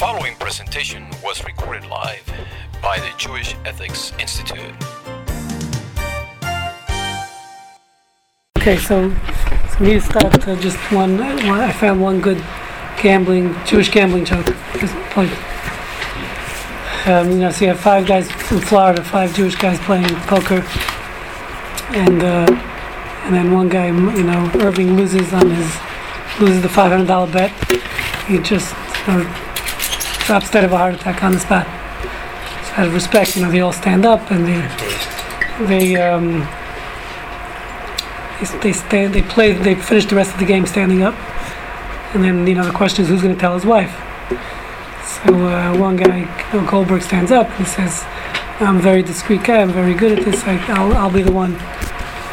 following presentation was recorded live by the Jewish Ethics Institute. Okay, so, so need to start uh, just one, one. I found one good gambling, Jewish gambling joke. Um, you know, so you have five guys in Florida, five Jewish guys playing poker, and uh, and then one guy, you know, Irving loses on his loses the five hundred dollar bet. He just know, of a heart attack on the spot. So out of respect, you know, they all stand up and they they um, they, they stand, they play, they finish the rest of the game standing up, and then you know the question is who's going to tell his wife. So uh, one guy, Goldberg, stands up and says, "I'm a very discreet guy. I'm very good at this. I, I'll, I'll be the one.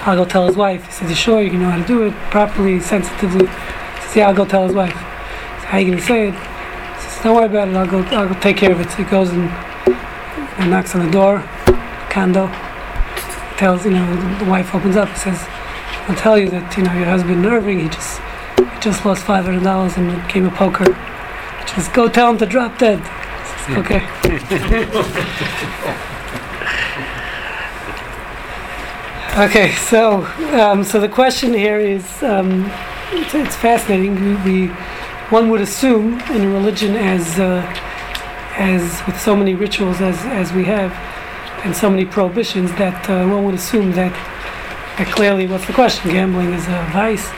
I'll go tell his wife." He says, "You sure you know how to do it properly, sensitively?" He says, "Yeah, I'll go tell his wife." He "How are you going to say it?" "Don't worry about it. I'll go. I'll go take care of it." He goes and, and knocks on the door, condo. Tells you know the, the wife opens up. and says. I'll tell you that you know your husband Irving. He just he just lost five hundred dollars in a game of poker. Just go tell him to drop dead. Says, okay. okay. So um, so the question here is um, it's, it's fascinating. We, we one would assume in a religion as uh, as with so many rituals as as we have and so many prohibitions that uh, one would assume that that clearly, what's the question? Gambling is a vice,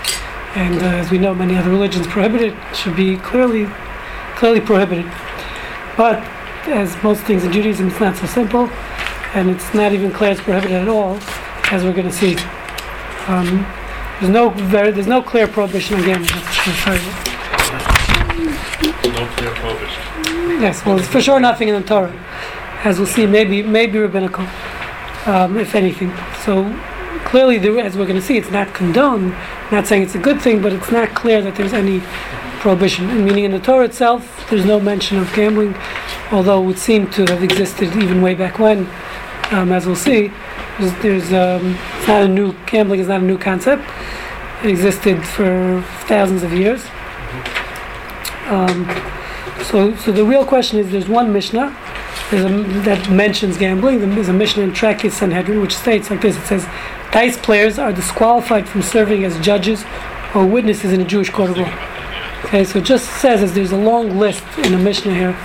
and uh, as we know, many other religions prohibit it. it. Should be clearly, clearly prohibited. But as most things in Judaism, it's not so simple, and it's not even clear it's prohibited at all, as we're going to see. Um, there's no very, there's no clear prohibition on gambling. Yes, well, for sure nothing in the Torah, as we'll see. Maybe, maybe rabbinical, um, if anything. So clearly, as we're going to see, it's not condoned. Not saying it's a good thing, but it's not clear that there's any prohibition. And meaning in the Torah itself, there's no mention of gambling, although it would seem to have existed even way back when, um, as we'll see. There's, there's um, it's not a new gambling is not a new concept. It existed for thousands of years. Um, so, so the real question is: There's one Mishnah a, that mentions gambling. There's a Mishnah in Tractate Sanhedrin which states like this: It says, "Dice players are disqualified from serving as judges or witnesses in a Jewish court of law." Okay, so it just says as there's a long list in a Mishnah here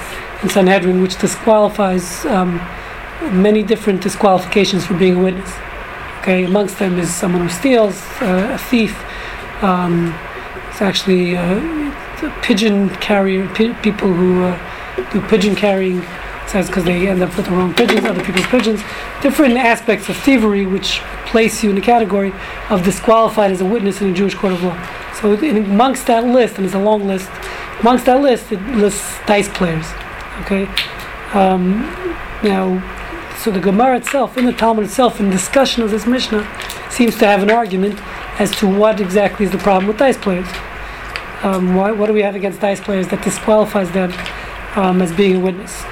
in Sanhedrin which disqualifies um, many different disqualifications for being a witness. Okay, amongst them is someone who steals, uh, a thief. Um, it's actually uh, pigeon carrier, people who uh, do pigeon carrying says because they end up with the wrong pigeons, other people's pigeons. Different aspects of thievery which place you in the category of disqualified as a witness in a Jewish court of law. So amongst that list, and it's a long list, amongst that list it lists dice players. Okay, um, now, so the Gemara itself, in the Talmud itself, in discussion of this Mishnah, seems to have an argument as to what exactly is the problem with dice players. Um, why, what do we have against dice players that disqualifies them um, as being a witness?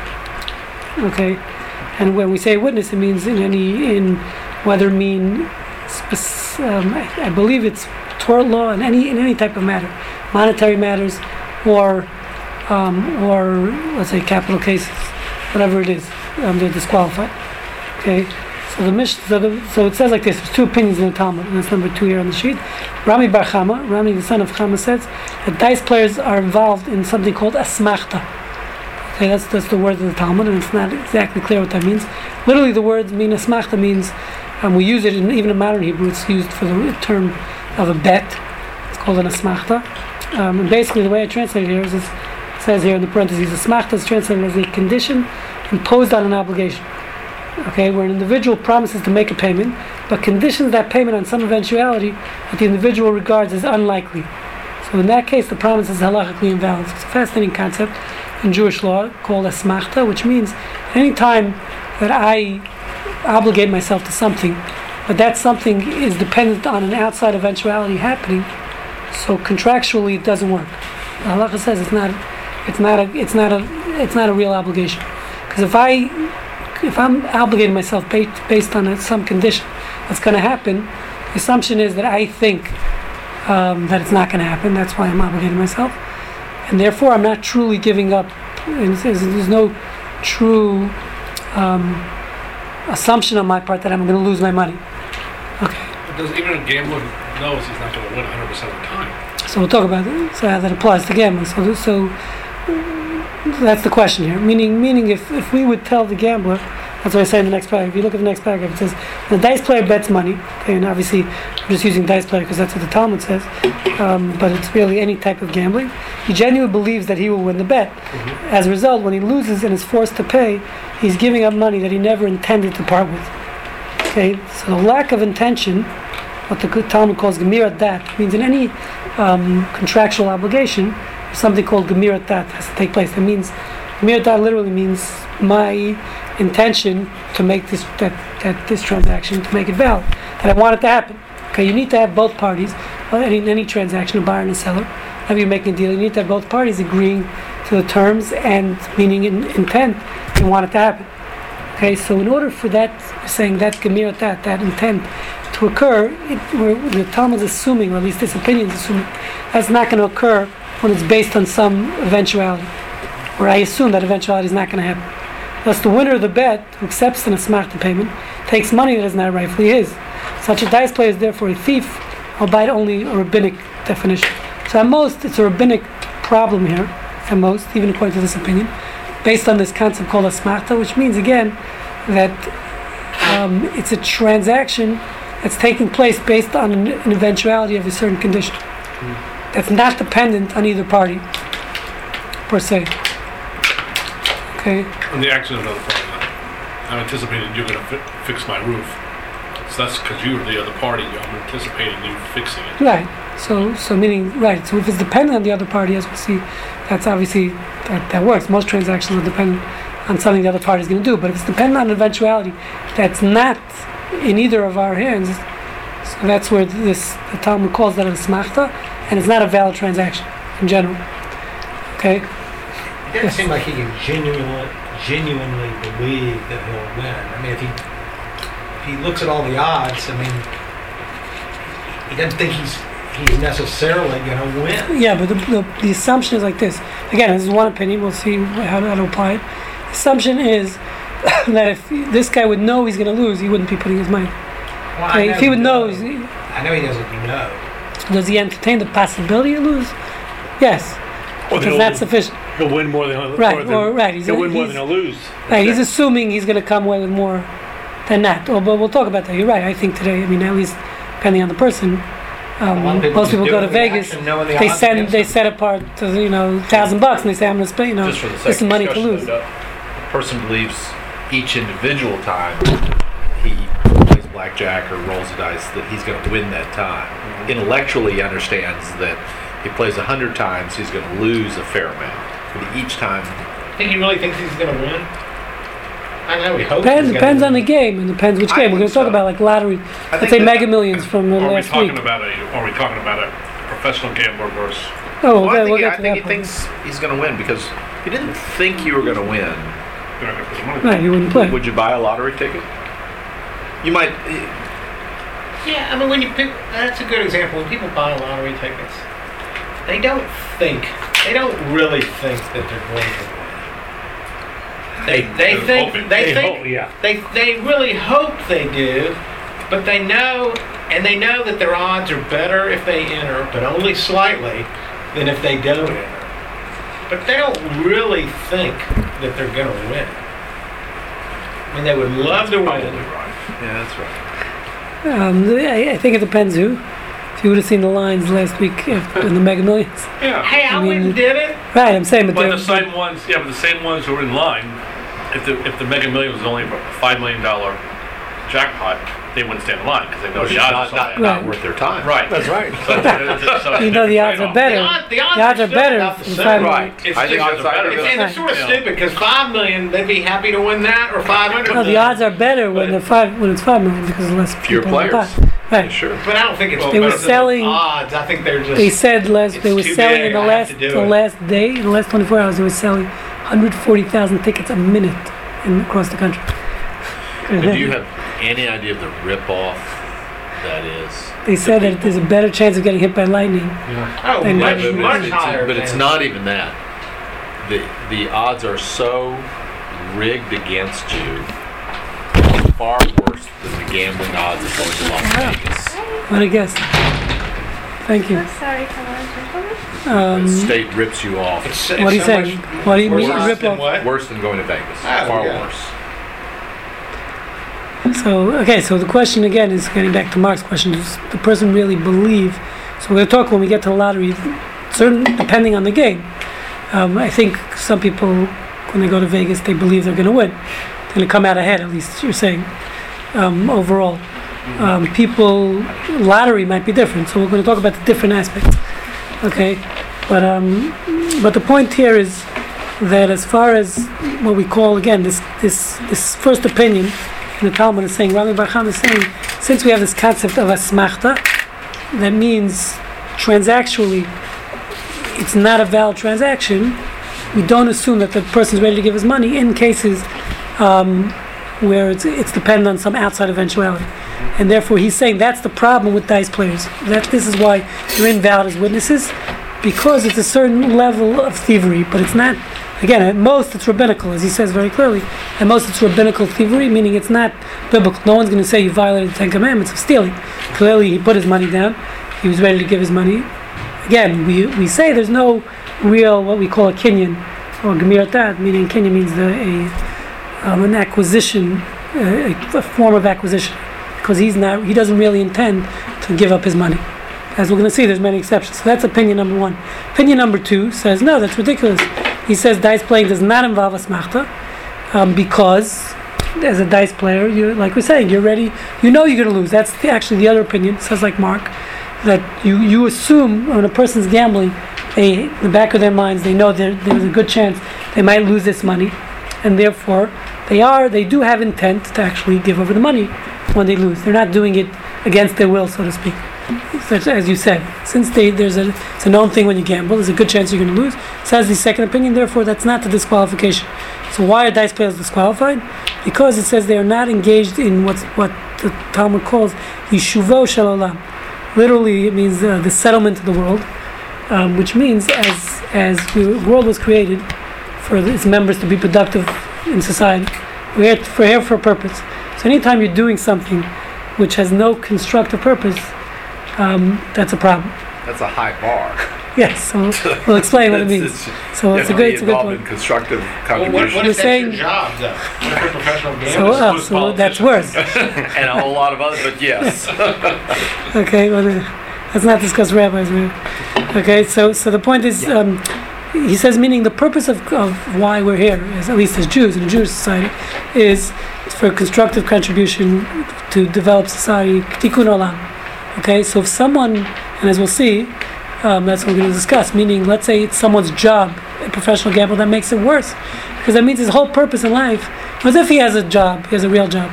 Okay, and when we say witness, it means in any in whether mean, um, I, I believe it's Torah law in any in any type of matter, monetary matters, or um, or let's say capital cases, whatever it is, um, they're disqualified. Okay, so the so, the, so it says like this: there's two opinions in the Talmud, and that's number two here on the sheet. Rami Bar Chama, Rami the son of Chama says that dice players are involved in something called asmachta. Okay, that's that's the word of the Talmud, and it's not exactly clear what that means. Literally, the word mean asmachta means, um, we use it in even in modern Hebrew. It's used for the term of a bet. It's called an asmachta. Um, and basically, the way I translate it here is, it says here in the parentheses, asmachta is translated as a condition imposed on an obligation. Okay, where an individual promises to make a payment, but conditions that payment on some eventuality that the individual regards as unlikely. So in that case, the promise is halachically invalid. It's a fascinating concept in Jewish law called asmachta, which means any time that I obligate myself to something, but that something is dependent on an outside eventuality happening, so contractually it doesn't work. Halacha says it's not, it's not a, it's not a, it's not a real obligation. Because if I, if I'm obligating myself based, based on a, some condition that's going to happen, the assumption is that I think um, that it's not going to happen. That's why I'm obligating myself and therefore I'm not truly giving up and there's no true um, assumption on my part that I'm going to lose my money. Okay, Does even a gambler knows he's not going to win 100 percent of the time? so we'll talk about it, so how that applies to gambling. So, so that's the question here. Meaning, meaning if, if we would tell the gambler, that's what I say in the next paragraph. If you look at the next paragraph, it says the dice player bets money, okay, and obviously I'm just using dice player because that's what the Talmud says, um, but it's really any type of gambling. He genuinely believes that he will win the bet. As a result, when he loses and is forced to pay, he's giving up money that he never intended to part with. Okay, so the lack of intention, what the Talmud calls gemirat dat, means in any um, contractual obligation, something called gemirat dat has to take place. That means gemirat dat literally means my intention to make this that, that this transaction to make it valid, that I want it to happen. Okay, you need to have both parties, uh, any transaction, a buyer and a seller. Whenever you're making a deal, you need to have both parties agreeing to the terms and meaning in, intent. You want it to happen. Okay, so in order for that, saying that gemirat dat, that intent to occur, it, the Talmud is assuming, or at least this opinion is assuming, that's not going to occur when it's based on some eventuality, or I assume that eventuality is not going to happen. Thus, the winner of the bet, who accepts an asmachta payment, takes money that is not rightfully his. Such a dice player is therefore a thief, albeit only a rabbinic definition. So at most, it's a rabbinic problem here, at most, even according to this opinion, based on this concept called asmachta, which means, again, that um, it's a transaction that's taking place based on an, an eventuality of a certain condition. That's not dependent on either party, per se. Okay? On the action of another party. I'm anticipating you're going to fi- fix my roof. So that's because you're the other party. I'm anticipating you fixing it. Right. So, so meaning, right. So if it's dependent on the other party, as we'll see, that's obviously, that, that works. Most transactions are dependent on something the other party is going to do. But if it's dependent on an eventuality that's not in either of our hands, so that's where this, the Talmud calls that asmachta, and it's not a valid transaction in general. Okay? It doesn't seem like he can genuinely, genuinely believe that he'll win. I mean, if he if he looks at all the odds, I mean, he doesn't think he's he's necessarily going to win. Yeah, but the, the, the assumption is like this. Again, this is one opinion. We'll see how to, how to apply it. The assumption is that if this guy would know he's going to lose, he wouldn't be putting his money. Well, I if he would know, is- I know he doesn't know. Does he entertain the possibility to lose? Yes, Or because that's sufficient. He'll win more than he'll, Right, or right. He's, he'll win more he's- than he'll lose. right, he's assuming he's going to come away with more than that. Oh, but we'll talk about that. You're right. I think today, I mean, at least depending on the person, um, A people most people go to the Vegas. action, the They send, they set apart, uh, you know, thousand bucks, and they say, "I'm going to spend, you know, Just for the this sake is of money to lose." though, the person believes each individual time he plays blackjack or rolls the dice that he's going to win that time. Intellectually, he understands that he plays a hundred times, he's going to lose a fair amount. But each time, I think he really thinks he's going to win. I know he hopes. Depends, he's depends gonna on the game and depends which I game. We're going think to talk so. about like lottery. I Let's say that- Mega Millions from the Are we talking week. about a? Are we talking about a professional gambler versus? Oh, well, okay, I we'll think, get I think that he point. thinks he's going to win because if you didn't think you were going to win, You're not going to put the money. Right, you wouldn't play. would you buy a lottery ticket? You might. Yeah, I mean, when you pick, that's a good example. When people buy lottery tickets, they don't think, they don't really think that they're going to win. They, they They're think, hoping. they They think, hope, yeah. they, they really hope they do, but they know, and they know that their odds are better if they enter, but only slightly, than if they don't enter. But they don't really think that they're going to win. I mean, they would love to Probably win. right. Yeah, that's right. Um, I, I think it depends who. If you would have seen the lines last week if, in the Mega Millions. Yeah. Hey, I, I mean- went did it. Right, I'm saying, but, But the same ones, yeah, but the same ones who were in line. If the if the Mega Million was only a five million dollar jackpot, they wouldn't stand in line because they know Which the is odds not, are so not, high. not Right. worth their time. Right. That's right. So, it's- so it's you know the odds are better. The odds- the odds The odds are are still better about the from same. five Right. million. It's I think just- that's right. it's- And it's sort of Yeah. stupid because five million, they'd be happy to win that, or five hundred. No, the odds are better when they're five when it's five million because of less Fewer people in the players. pot. Right. Sure. But I don't think it's They because were of the selling- odds. I think they're just. They said last It's they were too selling big, in the I have last to do the it. last day in the last 24 hours they were selling 140,000 tickets a minute in, across the country. But do you have any idea of the rip-off that is? they said that there's a better chance of getting hit by lightning. oh, and- much But much it's, higher. but it's not even that. the the odds are so rigged against you, far worse than the gambling odds of going to Las Vegas. What a guess. Thank you. Sorry, come on. The Um, state rips you off. It's, what do you so say? much What do you mean? worse Rip than off? what? Worse than going to Vegas. Ah, Far yeah. worse. So, okay, so the question again is getting back to Mark's question: Does the person really believe? So we're going to talk when we get to the lottery. Certain, depending on the game, um, I think some people, when they go to Vegas, they believe they're going to win. They're going to come out ahead. At least you're saying um, overall. Um, people, lottery might be different. So we're going to talk about the different aspects. Okay, but um, but the point here is that as far as what we call again this this this first opinion in the Talmud is saying, Rabbi Barham is saying, since we have this concept of asmachta, that means transactionally it's not a valid transaction, we don't assume that the person is ready to give his money in cases um, where it's, it's dependent on some outside eventuality. And therefore, he's saying that's the problem with dice players. That this is why they're invalid as witnesses, because it's a certain level of thievery, but it's not. Again, at most it's rabbinical, as he says very clearly. At most it's rabbinical thievery, meaning it's not biblical. No one's going to say you violated the Ten Commandments of stealing. Clearly, he put his money down. He was ready to give his money. Again, we, we say there's no real what we call a kinyan or gemirat dat, meaning kinyan means the, a, um, an acquisition, uh, a, a form of acquisition, because he's not he doesn't really intend to give up his money. As we're going to see, there's many exceptions. So that's opinion number one. Opinion number two says no, that's ridiculous. He says dice playing does not involve asmachta um, because as a dice player, you like we're saying, you're ready. You know you're going to lose. That's the, actually the other opinion. Says like Mark that you you assume when a person's gambling, they in the back of their minds they know there there's a good chance they might lose this money, and therefore they are they do have intent to actually give over the money when they lose. They're not doing it against their will, so to speak. Such as you said, since they, there's a it's a known thing when you gamble, there's a good chance you're going to lose. It says the second opinion, therefore that's not the disqualification. So why are dice players disqualified? Because it says they are not engaged in what's what the Talmud calls yishuvo shel olam. Literally, it means uh, the settlement of the world, um, which means as as the world was created for its members to be productive in society, we're for here for a purpose. So anytime you're doing something which has no constructive purpose, um, that's a problem. That's a high bar. Yes, so we'll explain what it means. It's- So it's a you good, know, it's a good involved in point. constructive Well, what, what You're if that's saying- your job, though? What if you're a professional So, gambler? uh, so that's worse. and a whole lot of other. But yes, Okay, well, uh, let's not discuss rabbis. man. Okay, so so the point is, um, he says, meaning the purpose of, of why we're here, as, at least as Jews in a Jewish society, is for constructive contribution to develop society, tikkun olam. Okay, so if someone, and as we'll see, um, that's what we're going to discuss. Meaning, let's say it's someone's job, a professional gambler, that makes it worse, because that means his whole purpose in life. As if he has a job, he has a real job,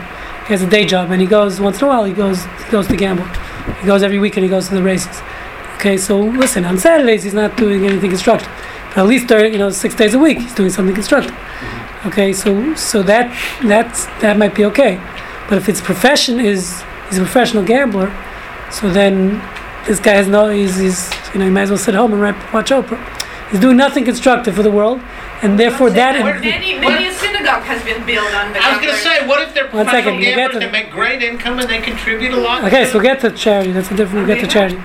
he has a day job, and he goes once in a while. He goes he goes to gamble. He goes every weekend. He goes to the races. Okay, so listen, on Saturdays he's not doing anything constructive, but at least during you know six days a week he's doing something constructive. Okay, so so that that's that might be okay, but if his profession is he's a professional gambler, so then this guy has no he's, he's you know he might as well sit home and write, watch Oprah. He's doing nothing constructive for the world, and therefore that. Many, many a synagogue has been built on the I was going to say, what if they're One professional second, you get gamblers to- that make great income and they contribute a lot? Okay, so get to charity. That's a different. Get to charity.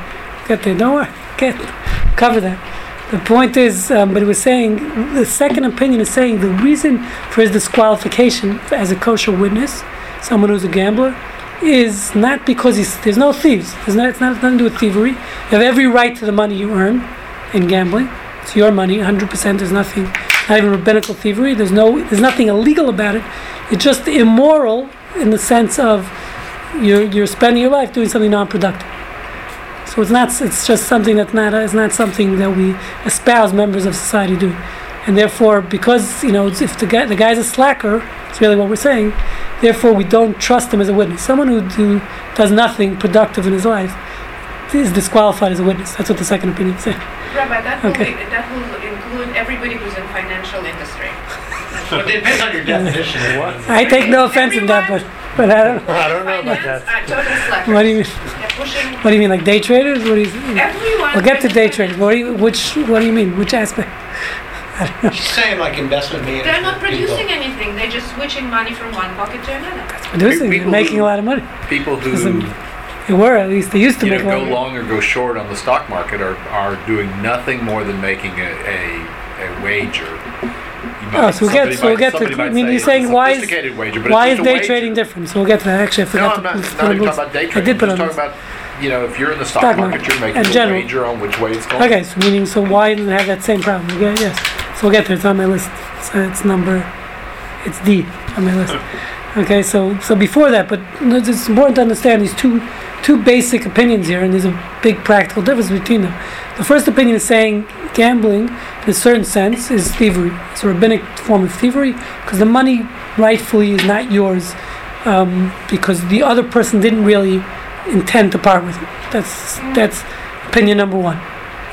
Get there. Don't worry. Get cover that. The point is, um, but it was saying the second opinion is saying the reason for his disqualification as a kosher witness, someone who's a gambler, is not because there's no thieves. There's it's not nothing to do with thievery. You have every right to the money you earn in gambling. It's your money, 100%. There's nothing, not even rabbinical thievery. There's no, there's nothing illegal about it. It's just immoral in the sense of you're you're spending your life doing something non-productive. So it's not it's just something that's not it's not something that we espouse members of society do, and therefore because you know if the guy the guy's a slacker, it's really what we're saying. Therefore, we don't trust him as a witness. Someone who do, does nothing productive in his life is disqualified as a witness. That's what the second opinion says. Rabbi, that will, Okay. be- that will include everybody who's in financial industry. But it depends on your definition of what. I take no offense in that, but but I don't. I don't know about that. uh, total slackers. What do you mean? What do you mean, like day traders? What do you? everyone. We'll get to day in- traders. What do you, which? What do you mean? Which aspect? She's saying like investment management. They're not people. producing anything. They're just switching money from one pocket to another. Producing, they're People making who- a lot of money. People who Listen, They were at least. They used to you know, make a lot. go money. long or go short on the stock market are, are doing nothing more than making a, a, a wager. You Oh, so we'll get, so we'll get to. I mean, say you're saying why is sophisticated wager, why is day wager. trading different? So we'll get to that. Actually, I No, forgot I'm not, to not put even talking about day I did put I'm on just this. about you know if you're in the stock, Stock market, market, you're making a general. wager on which way it's going. Okay, so meaning, so why doesn't it have that same problem? Okay, yes. So we'll get there. It's on my list. So it's number, it's D on my list. Okay, so so before that, but it's it's important to understand these two two basic opinions here, and there's a big practical difference between them. The first opinion is saying gambling, in a certain sense, is thievery. It's a rabbinic form of thievery because the money rightfully is not yours um, because the other person didn't really intend to part with it. That's that's opinion number one.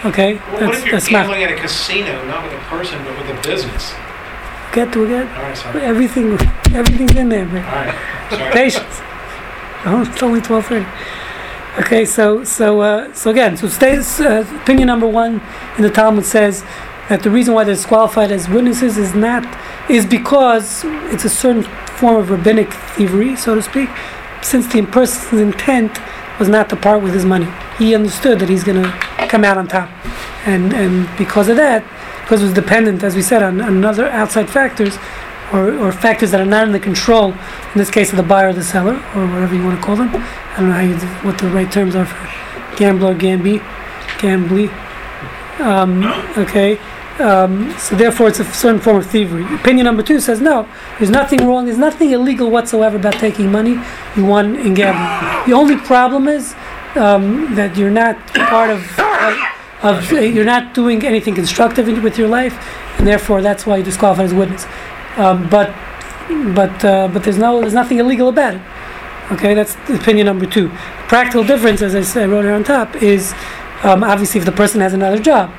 Okay, Well, what if you're that's not gambling at a casino, not with a person, but with a business? get to it. All right, sorry. Everything, everything's in there, man. All right. Sorry. Patience. Oh, it's only twelve thirty. Okay, so so uh, so again, so states uh, opinion number one in the Talmud says that the reason why they're disqualified as witnesses is not is because it's a certain form of rabbinic thievery, so to speak. Since the person's intent was not to part with his money, he understood that he's going to come out on top, and and because of that, because it was dependent, as we said, on, on other outside factors, or, or factors that are not in the control, in this case of the buyer or the seller, or whatever you want to call them. I don't know how you, what the right terms are for gambler, gamby, gambly. Um, okay. Um, so therefore, it's a certain form of thievery. Opinion number two says no. There's nothing wrong. There's nothing illegal whatsoever about taking money you won in gambling. The only problem is um, that you're not part of, of, of you're not doing anything constructive in, with your life, and therefore that's why you disqualified as witness. Um, but but uh, but there's no there's nothing illegal about it. Okay, that's opinion number two. Practical difference, as I said, I wrote here on top, is um, obviously if the person has another job.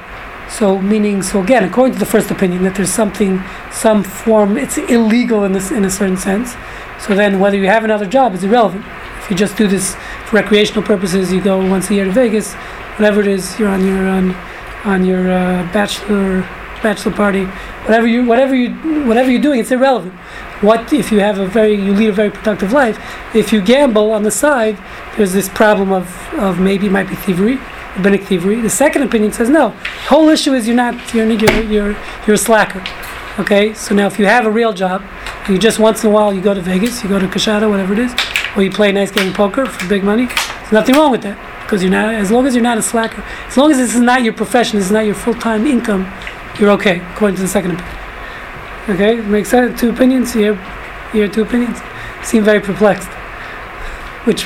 So meaning, so again, according to the first opinion, that there's something, some form, it's illegal in this in a certain sense. So then, whether you have another job is irrelevant. If you just do this for recreational purposes, you go once a year to Vegas, whatever it is, you're on your on, on your uh, bachelor bachelor party, whatever you whatever you whatever you're doing, it's irrelevant. What if you have a very you lead a very productive life? If you gamble on the side, there's this problem of, of maybe it might be thievery, rabbinic thievery. The second opinion says no. The whole issue is you're not you're you're you're, you're a slacker. Okay, so now if you have a real job, you just once in a while you go to Vegas, you go to Kashada, whatever it is, or you play a nice game of poker for big money, there's nothing wrong with that because you're not as long as you're not a slacker, as long as this is not your profession, this is not your full time income, you're okay according to the second opinion. Okay, makes sense. Two opinions. You have, you have two opinions. Seem very perplexed. Which,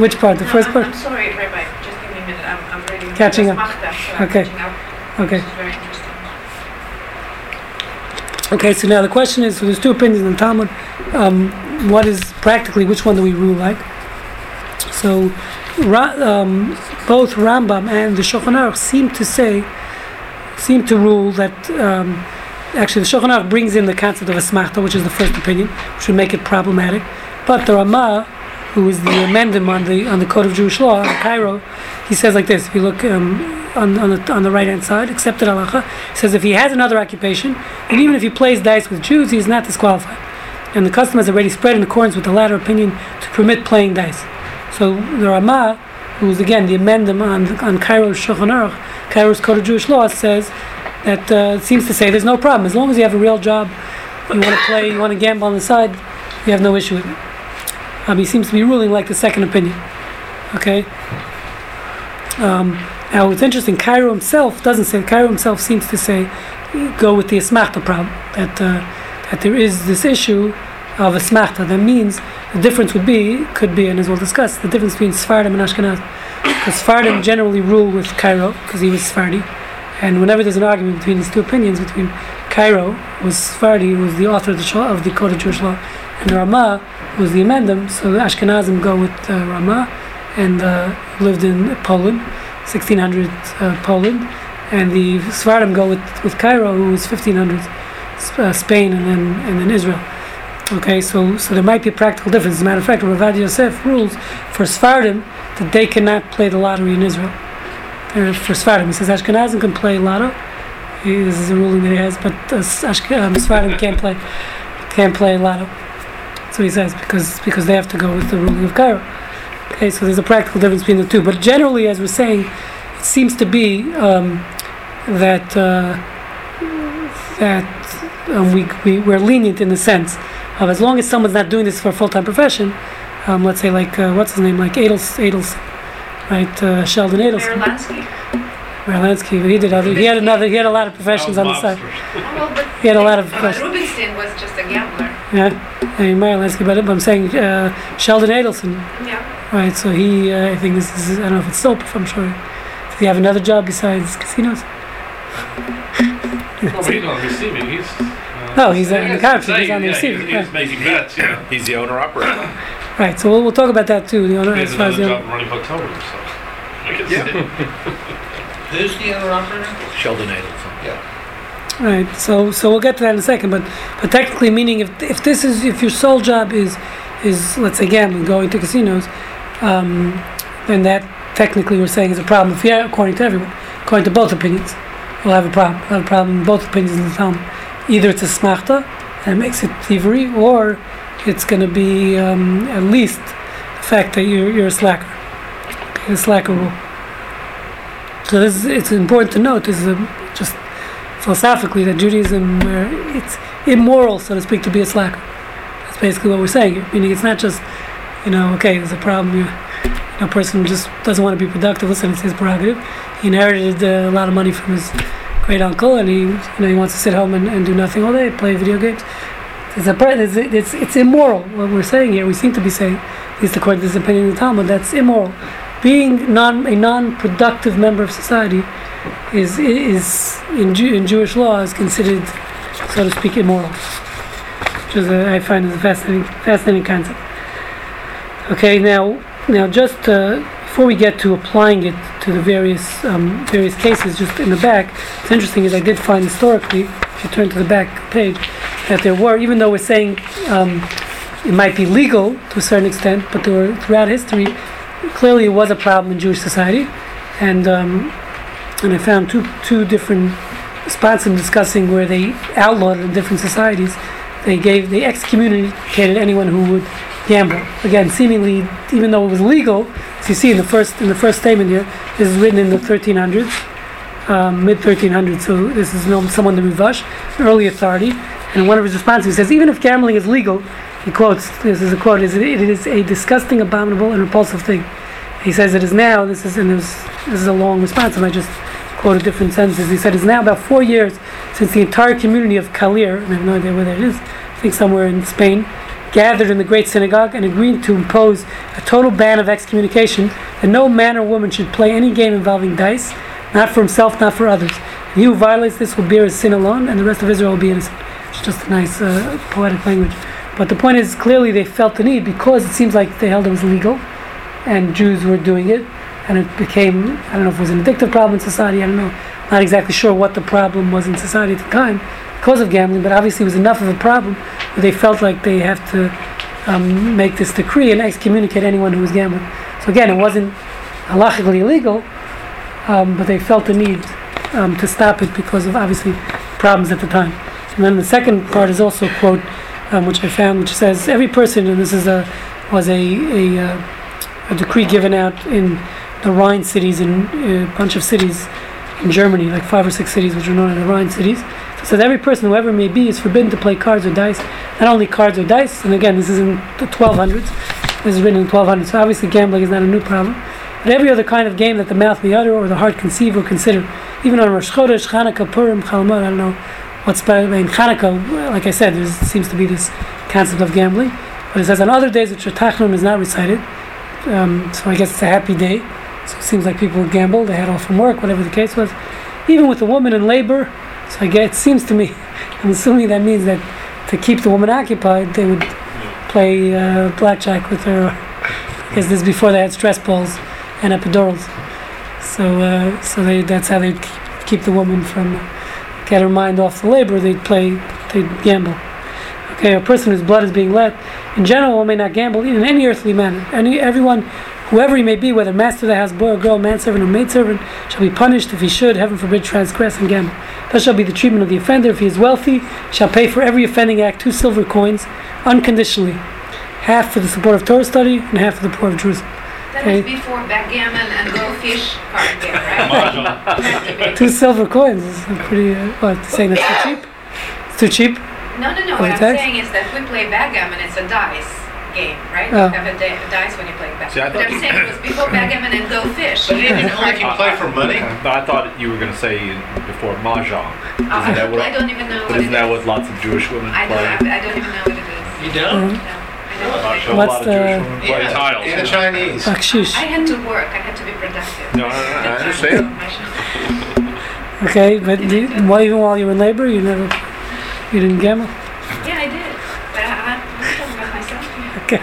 which part? The No, first I'm, part. I'm sorry, Rabbi. Just give me a minute. I'm, I'm reading Catching up. Okay. Okay. This is very interesting. Okay, so now the question is: so there's two opinions in the Talmud. Um, what is practically which one do we rule like? So, Ra, um, both Rambam and the Shulchan Aruch seem to say, seem to rule that. Um, actually, the Shulchan Aruch brings in the concept of asmachta, which is the first opinion, which would make it problematic. But the Ramah, who is the amendum on the on the Code of Jewish Law, Caro, he says like this. If you look um, on on the, on the right hand side, accepted halacha, says if he has another occupation, and even if he plays dice with Jews, he is not disqualified. And the custom has already spread in accordance with the latter opinion to permit playing dice. So the Rama, who is again the amendum on on Caro's Shulchan Aruch, Caro's Code of Jewish Law, says that uh, seems to say there's no problem as long as you have a real job, you want to play, you want to gamble on the side, you have no issue with it. Um, he seems to be ruling like the second opinion. Okay. Um, now it's interesting. Caro himself doesn't say. Caro himself seems to say, go with the asmachta problem that uh, that there is this issue of asmachta. That means the difference would be could be, and as we'll discuss, the difference between Sephardim and Ashkenaz. Because Sephardim generally rule with Caro because he was Sephardi, and whenever there's an argument between these two opinions, between Caro was Sephardi, who was the author of the, of the Code of Jewish Law, and Ramah who was the amendum, so the Ashkenazim go with uh, Ramah, and uh, lived in Poland, 1600 uh, Poland, and the Sephardim go with, with Caro, who was 1500 uh, Spain, and then and then Israel. Okay, so so there might be a practical difference. As a matter of fact, Rav Ovadia Yosef rules for Sephardim that they cannot play the lottery in Israel. Uh, for Sephardim, he says Ashkenazim can play lotto, this is a ruling that he has, but uh, Ashk- um, can't play can't play lotto. That's what he says because because they have to go with the ruling of Caro. Okay, so there's a practical difference between the two. But generally, as we're saying, it seems to be um, that uh, that um, we, we we're lenient in the sense of as long as someone's not doing this for a full-time profession, um, let's say like uh, what's his name, like Adels Adels, right? Uh, Sheldon Adelson, Berlansky. Meyer Lansky. He did other. He had another. He had a lot of professions on the side. Oh, well, but He had a lot of. Rubinstein was just a gambler. Yeah, I mean Meyer Lansky, but I'm saying uh, Sheldon Adelson, Yeah. right? So he, uh, I think this is. I don't know if it's soap. If I'm sure. Does he have another job besides casinos? Well, he's on receiving. He's. Uh, No, he's, uh, in the guess country, he's on the receiving, He's, he's right. making bets. Yeah. He's the owner operator. Right. So we'll, we'll talk about that too. The owner, He as has far as another the job running hotel rooms. So. Yeah. Who's the owner operator? Sheldon Adelson. Right. So so we'll get to that in a second. But but technically, meaning if if this is if your sole job is is let's say gambling, going to casinos, um, then that technically we're saying is a problem. If yeah, according to everyone, according to both opinions, we'll have a problem. We'll have a problem in both opinions in the Talmud. Either it's asmachta and it makes it thievery, or it's going to be um, at least the fact that you're you're a slacker. Okay, the slacker rule. So this is, it's important to note. This is a, philosophically that Judaism, where it's immoral, so to speak, to be a slacker. That's basically what we're saying. Meaning, it's not just, you know, okay, there's a problem. You, know, a person just doesn't want to be productive. Listen, it's his prerogative. He inherited uh, a lot of money from his great uncle, and he, you know, he wants to sit home and, and do nothing all day, play video games. It's, a, it's, it's, it's immoral. What we're saying here, we seem to be saying, at least according to this opinion in the Talmud, that's immoral. Being non, a non-productive member of society is is in, Jew, in Jewish law is considered, so to speak, immoral. Which is a, I find is a fascinating fascinating concept. Okay, now now just uh, before we get to applying it to the various um, various cases, just in the back, it's interesting is I did find historically, if you turn to the back page, that there were even though we're saying um, it might be legal to a certain extent, but there were throughout history clearly it was a problem in Jewish society, and um, and I found two two different spots in discussing where they outlawed in different societies. They gave they excommunicated anyone who would gamble. Again, seemingly, even though it was legal, as you see in the first in the first statement here, this is written in the 1300s, um, mid 1300s. So this is someone the Rivash, early authority. And one of his responses, says, even if gambling is legal, he quotes, this is a quote, is it, it is a disgusting, abominable, and repulsive thing. He says it is now, this is, and this, this is a long response, and I just quoted different sentences. He said it's now about four years since the entire community of Calir, and I have no idea where that is, I think somewhere in Spain, gathered in the great synagogue and agreed to impose a total ban of excommunication that no man or woman should play any game involving dice, not for himself, not for others. And he who violates this will bear his sin alone, and the rest of Israel will be innocent. It's just a nice uh, poetic language. But the point is, clearly they felt the need because it seems like they held it was legal, and Jews were doing it, and it became I don't know if it was an addictive problem in society. I don't know. Not exactly sure what the problem was in society at the time because of gambling, but obviously it was enough of a problem that they felt like they have to um, make this decree and excommunicate anyone who was gambling. So again, it wasn't halachically illegal, um, but they felt the need um, to stop it because of obviously problems at the time. And then the second part is also a quote um, which I found, which says every person, and this is a was a a, uh, a decree given out in the Rhine cities in a bunch of cities in Germany, like five or six cities which are known as the Rhine cities. So it says every person, whoever may be, is forbidden to play cards or dice. Not only cards or dice, and again, this is in the 1200s. This is written in 1200s. So obviously, gambling is not a new problem. But every other kind of game that the mouth may utter or the heart conceive or consider, even on Rosh Chodesh, Chanukah, Purim, Chol Hamoed, I don't know what's better. In Chanukah, like I said, there seems to be this concept of gambling. But it says on other days, the Tachnun is not recited. Um, so I guess it's a happy day. So it seems like people would gamble. They had off from work, whatever the case was. Even with a woman in labor, so I guess it seems to me, I'm assuming that means that to keep the woman occupied, they would play uh, blackjack with her. because this is before they had stress balls and epidurals. So, uh, so they, that's how keep, keep the woman from get her mind off the labor. They'd play, they'd gamble. Okay, a person whose blood is being let, in general, one may not gamble in any earthly manner. Any, everyone, whoever he may be, whether master of the house, boy or girl, manservant or maidservant, shall be punished if he should, heaven forbid, transgress and gamble. Thus shall be the treatment of the offender. If he is wealthy, shall pay for every offending act two silver coins, unconditionally, half for the support of Torah study and half for the poor of Jerusalem. That Okay. was before backgammon and go fish card game, right? Two silver coins is pretty. Uh, what saying that's too cheap? It's too cheap. No, no, no. Oh, What I'm tax? saying is that if we play backgammon. It's a dice game, right? You have a di- dice when you play See, I backgammon. But I'm saying it was before backgammon and go fish. But he didn't only can play for money. Uh, but I thought you were going to say before mahjong. I, Isn't that don't, what- I don't even know But what isn't it that is. what lots of Jewish women I don't, play? I, I don't even know what it is. You don't? Mm-hmm. No, I don't. A What's lot of the- Jewish women play. Yeah, tiles, in the yeah. Chinese. Bakshish. I had to work. I had to be productive. No, no, no, I understand. Okay, but you, well, even while you were in labor, you never, you didn't gamble. Yeah, I did. But I, I'm talking about myself. Okay.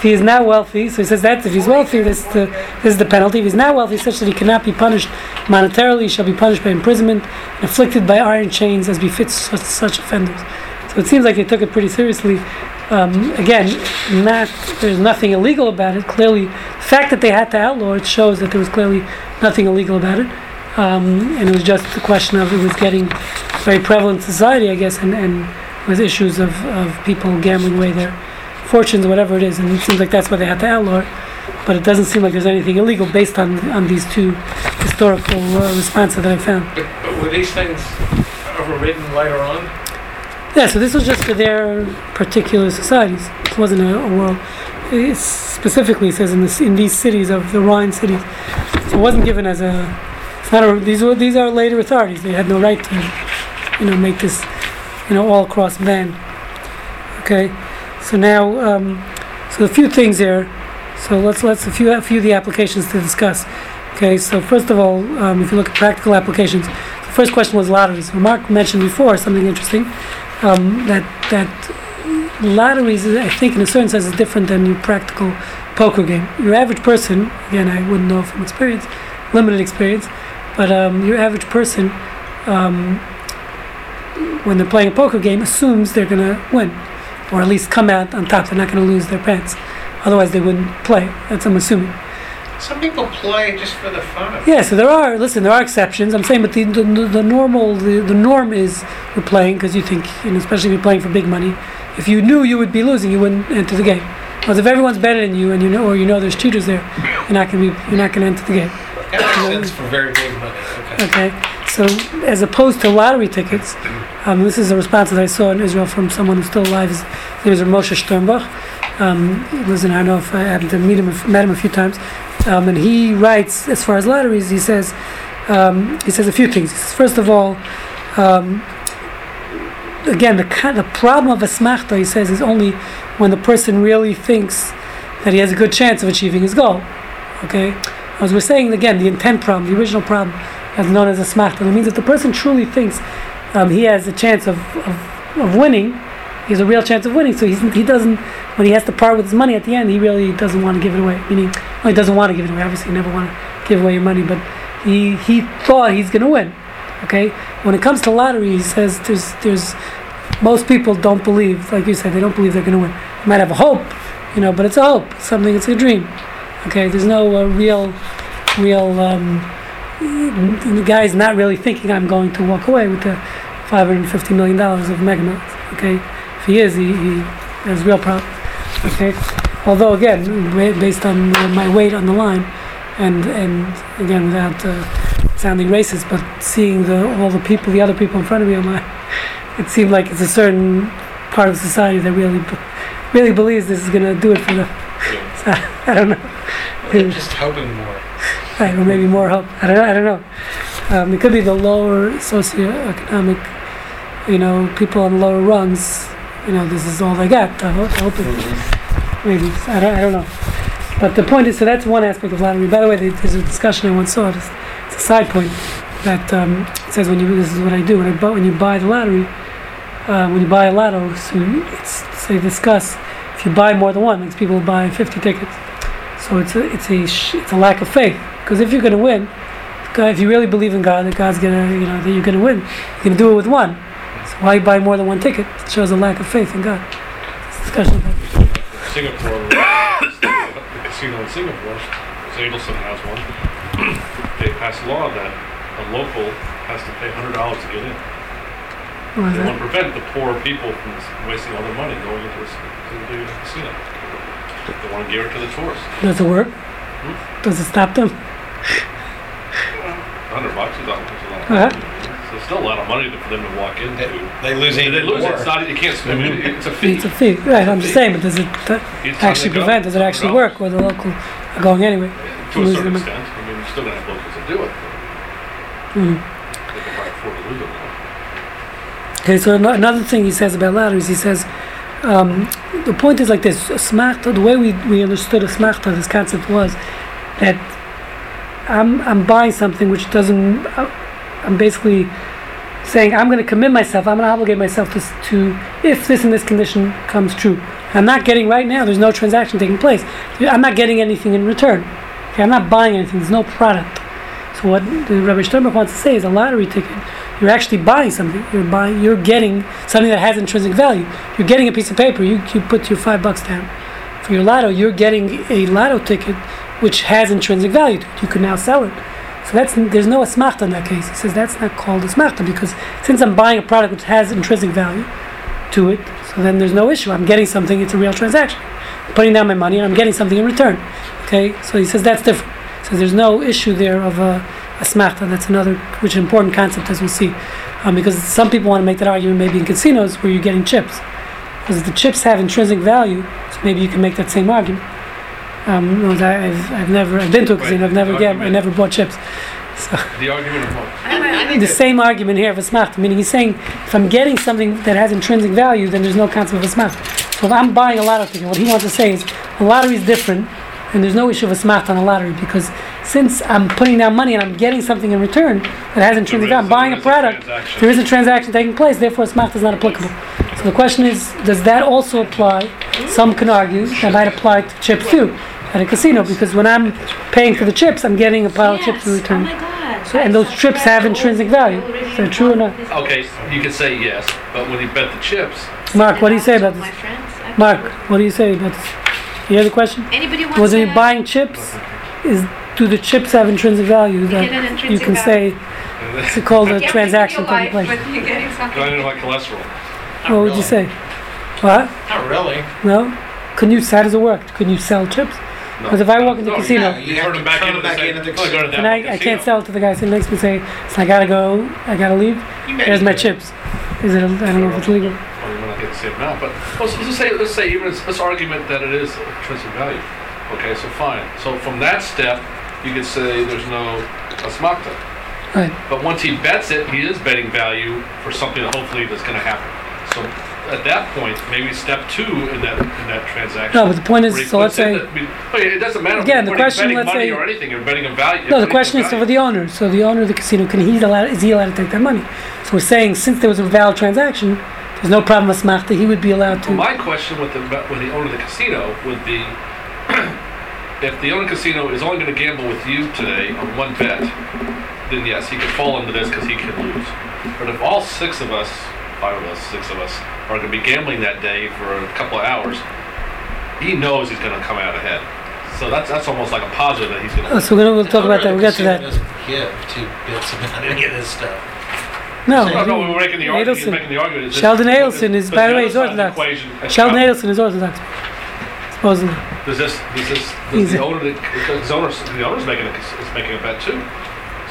If he is now wealthy, so he says that if he's wealthy, this is the this is the penalty. If he's now wealthy, such that he cannot be punished monetarily, he shall be punished by imprisonment, and afflicted by iron chains, as befits such, such offenders. So it seems like they took it pretty seriously. Um, again, not there's nothing illegal about it. Clearly, the fact that they had to outlaw it shows that there was clearly nothing illegal about it, um, and it was just a question of it was getting very prevalent in society, I guess, and, and with issues of, of people gambling away their fortunes, whatever it is, and it seems like that's why they had to outlaw it. But it doesn't seem like there's anything illegal based on on these two historical uh, responses that I found. But, but were these things overridden later on? Yeah, so this was just for their particular societies. It wasn't a, a world. It specifically says in this in these cities of the Rhine cities. So it wasn't given as a. It's not a. These were these are later authorities. They had no right to, you know, make this, you know, all across ban. Okay, so now, um, so a few things here. So let's let's a few a few of the applications to discuss. Okay, so first of all, um, if you look at practical applications, the first question was lotteries. Mark mentioned before something interesting um, that that lotteries, I think, in a certain sense, is different than your practical poker game. Your average person, again, I wouldn't know from experience, limited experience, but um, your average person, um, when they're playing a poker game, assumes they're going to win, or at least come out on top. They're not going to lose their pants. Otherwise, they wouldn't play. That's I'm assuming. Some people play just for the fun of it. Yeah, so there are. Listen, there are exceptions. I'm saying, but the the, the normal, the, the norm is you're playing because you think, you know, especially if you're playing for big money. If you knew you would be losing, you wouldn't enter the game. Because if everyone's better than you, and you know, or you know there's cheaters there, you're not gonna be, you're not gonna enter the game. That makes sense for very big money. Okay. Okay, so as opposed to lottery tickets, um, this is a response that I saw in Israel from someone who's still alive. His name is Moshe Sternbach. Um, in, I know if I happened to meet him, met him a few times, um, and he writes as far as lotteries. He says, um, he says a few things. First of all, um, again, the the problem of asmachta, he says, is only when the person really thinks that he has a good chance of achieving his goal. Okay, as we're saying again, the intent problem, the original problem, as known as asmachta, it means that the person truly thinks um, he has a chance of, of, of winning. He has a real chance of winning, so he doesn't. When he has to part with his money at the end, he really doesn't want to give it away. Meaning, well, he doesn't want to give it away. Obviously, you never want to give away your money, but he he thought he's going to win. Okay, when it comes to lottery, he says there's there's most people don't believe, like you said, they don't believe they're going to win. They might have a hope, you know, but it's a hope, it's something, it's a dream. Okay, there's no uh, real, real. Um, the guy's not really thinking I'm going to walk away with the 550 million dollars of Mega Okay, if he is, he, he has real problems. Okay, although again, based on my wait on the line, and and again without uh, sounding racist, but seeing the all the people, the other people in front of me on my, it seemed like it's a certain part of society that really, really believes this is going to do it for them. So, I don't know. They're just hoping more. Right, or maybe more help. I don't, I don't know. Um, it could be the lower socioeconomic, you know, people on lower rungs. You know, this is all they got. I hope, I hope it, maybe I don't, I don't know. But the point is, so that's one aspect of lottery. By the way, there's a discussion I once saw. It's, it's a side point that um, says when you this is what I do when I buy when you buy the lottery, uh, when you buy a lotto, so it's they discuss if you buy more than one, makes people buy 50 tickets. So it's a it's a it's a lack of faith because if you're going to win, if you really believe in God that God's gonna you know that you're going to win, you're going to do it with one. So why buy more than one ticket? It shows a lack of faith in God. It's a discussion. Singapore, the casino in Singapore, Zadelson has one. They passed a law that a local has to pay hundred dollars to get in. Is They want to prevent the poor people from wasting all their money going into a, casino. They want to give it to the tourists. Does it work? Does it stop them? Hundred bucks is not, is a lot Uh-huh. So it's still a lot of money for them to walk into. They lose If they lose it, it's not, you can't, I mean, it's a fee. It's a fee, right? I'm just saying, but does it uh, actually prevent? Does it actually $100. work where the local are going anyway? To a certain them. extent, I mean, you're still gonna have locals that do it. Mhm. They can probably afford to lose it. Okay, so another thing he says about lotteries, he says um, the point is like this: smachta. The way we, we understood asmachta, this concept was that I'm I'm buying something which doesn't. uh, I'm basically saying I'm going to commit myself. I'm going to obligate myself to, to if this and this condition comes true. I'm not getting right now. There's no transaction taking place. I'm not getting anything in return. Okay, I'm not buying anything. There's no product. So what the Rabbi Sternbuch wants to say is a lottery ticket. You're actually buying something. You're buying. You're getting something that has intrinsic value. You're getting a piece of paper. You you put your five bucks down for your lotto. You're getting a lotto ticket, which has intrinsic value. You can now sell it. So that's there's no asmachta in that case. He says that's not called asmachta because since I'm buying a product which has intrinsic value to it, so then there's no issue. I'm getting something. It's a real transaction. I'm putting down my money and I'm getting something in return. Okay, so he says that's different. So there's no issue there of a, asmachta. That's another, which is an important concept as we'll see, um, because some people want to make that argument maybe in casinos where you're getting chips, because if the chips have intrinsic value, so maybe you can make that same argument. Um, no, I- I've, I've never, I've been to a casino, I've never, the yeah, I never bought chips. So The argument of what? The same argument here of asmachta, meaning he's saying if I'm getting something that has intrinsic value, then there's no concept of asmachta. So if I'm buying a lottery ticket, what he wants to say is a lottery is different, and there's no issue of asmachta on a lottery because since I'm putting down money and I'm getting something in return that has intrinsic There value, I'm buying a is a product, there is a transaction taking place, therefore asmachta is not applicable. So the question is, does that also apply? Some can argue that might apply to chips too at a casino because when I'm paying for the chips, I'm getting a pile of chips in return. Oh my God. So, and those chips have intrinsic value. Is that true or not? Okay, you could say yes, but when you bet the chips, Mark, what do you say about this? Mark, what do you say about this? You hear the question? Anybody wants Was he buying chips? Is do the chips have intrinsic value get an that you intrinsic can value. say it's called a Yeah, transaction but taking your place? life, But you're getting something. going into my cholesterol. Not What would you say? What? Not really. No? Can you? How does it work? Can you sell chips? No. Because if I walk into No, a casino, No, you turn have them to back turn into them the back same- into the go to that and I, I can't sell it to the guy. sitting next to me say, so I gotta go. I gotta leave. You Here's my chips. Is it? I don't know if it's legal. Well, you might not get the same amount, but let's, let's say let's say even this, this argument that it is intrinsic value. Okay, so fine. So from that step, you could say there's no asmachta. Right. But once he bets it, he is betting value for something that hopefully that's going to happen. So at that point, maybe step two in that in that transaction. No, but the point is, so let's say- that- I mean, oh, it doesn't matter. Again, the question, betting let's money say- or anything, you're betting a value. No, the question is value. for the owner. So the owner of the casino, can he allowed? Is he allowed to take that money? So we're saying since there was a valid transaction, there's no problem with smachta. He would be allowed Well, to. my question with the with the owner of the casino would be, if the owner of the casino is only going to gamble with you today on one bet, then yes, he could fall into this because he can lose. But if all six of us, five of us, six of us, are going to be gambling that day for a couple of hours, he knows he's going to come out ahead. So that's that's almost like a positive that he's going Oh, to. so we're gonna, we'll talk about that. We'll get to that. Doesn't give two bits about any of this stuff. No, No, no, we were making the argument. Adelson. making the argument. Sheldon Adelson is, by the the way, other he's side of Orthodox. Sheldon Adelson is Orthodox, supposedly. Does this, does this, He's does the owner, the, the owner's, the owner's making a, is making a bet too.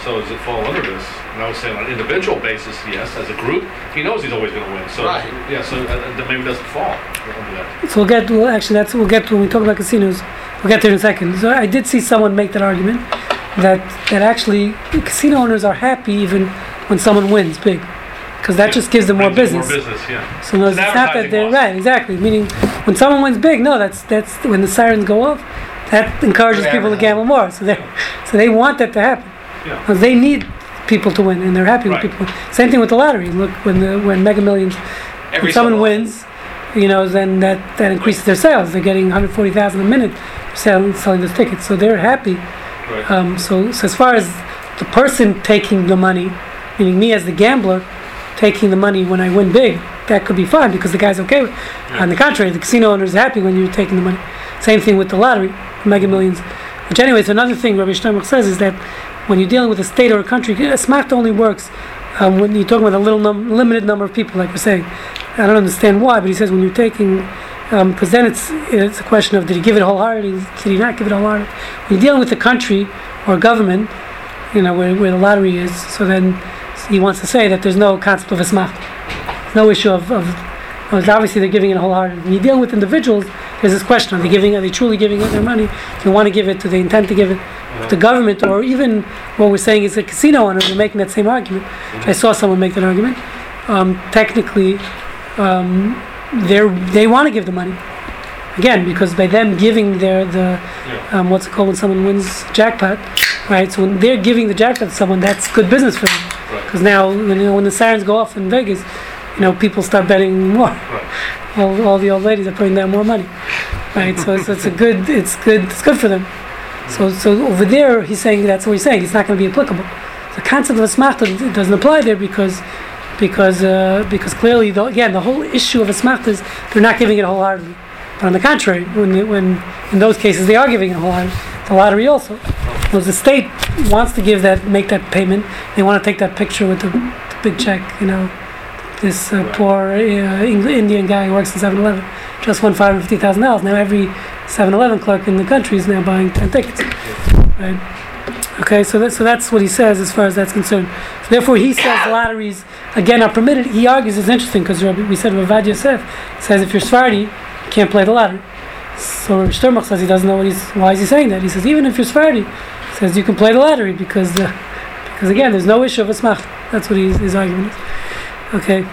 So does it fall under this? And I was saying on an individual basis, yes, as a group, he knows he's always gonna win, so, Right. yeah, so, uh, then maybe it doesn't fall under that. So we'll get. Well, actually, that's we'll get to when we talk about casinos. We'll get there in a second. So I did see someone make that argument that that actually casino owners are happy even when someone wins big, because that just gives them more business. More business, yeah. So no, it's It's not that they're right, exactly. Meaning, when someone wins big, no, that's that's when the sirens go off. That encourages Good people to gamble more. So they so they want that to happen. Yeah. They need people to win, and they're happy Right. with people. Same thing with the lottery. Look, when the when Mega Millions, Every when someone so wins, you know, then that that increases their sales. They're getting 140,000 a minute selling selling those tickets, so they're happy. Right. Um, so, so as far as the person taking the money, meaning me as the gambler, taking the money when I win big, that could be fine because the guy's okay with. On the contrary, the casino owner is happy when you're taking the money. Same thing with the lottery, Mega Millions. Which, anyways, another thing Rabbi Sternbuch says is that when you're dealing with a state or a country, asmachta only works um, when you're talking about a little num- limited number of people, like we're saying. I don't understand why, but he says when you're taking, because then it's it's a question of did he give it wholeheartedly, did he not give it wholeheartedly? When you're dealing with a country or a government, you know, where, where the lottery is, so then he wants to say that there's no concept of asmachta, no issue of, of obviously they're giving it wholeheartedly. When you're dealing with individuals, there's this question: Are they giving? Are they truly giving it their money? Do they want to give it? Do they intend to give it? The government, or even what we're saying is a casino owners are making that same argument. I saw someone make that argument. Um, technically, um, they they want to give the money again because by them giving their the um, what's it called when someone wins jackpot, right? So when they're giving the jackpot to someone, that's good business for them. Because now when, you know, when the sirens go off in Vegas, you know people start betting more. All, all the old ladies are putting down more money, right? So it's, it's a good it's good it's good for them. So so over there he's saying that's what he's saying. It's not going to be applicable. The concept of asmachta doesn't apply there because because uh, because clearly the, again the whole issue of asmachta is they're not giving it a wholeheartedly. But on the contrary, when when in those cases they are giving it a wholeheartedly. The lottery also. Because the state wants to give that make that payment, they want to take that picture with the, the big check. You know, this uh, poor uh, Indian guy who works in 7-Eleven just won five hundred fifty thousand dollars. Now every 7-Eleven clerk in the country is now buying ten tickets. Right. Okay, so that, so that's what he says as far as that's concerned. So therefore, he says lotteries again are permitted. He argues it's interesting because we said Rav Ovadia Yosef says if you're Sephardi, you can't play the lottery. So Rabbi Sternbuch says he doesn't know what he's. Why is he saying that? He says even if you're Sephardi, says you can play the lottery because uh, because again there's no issue of asmachta. That's what he's, his argument is. Okay,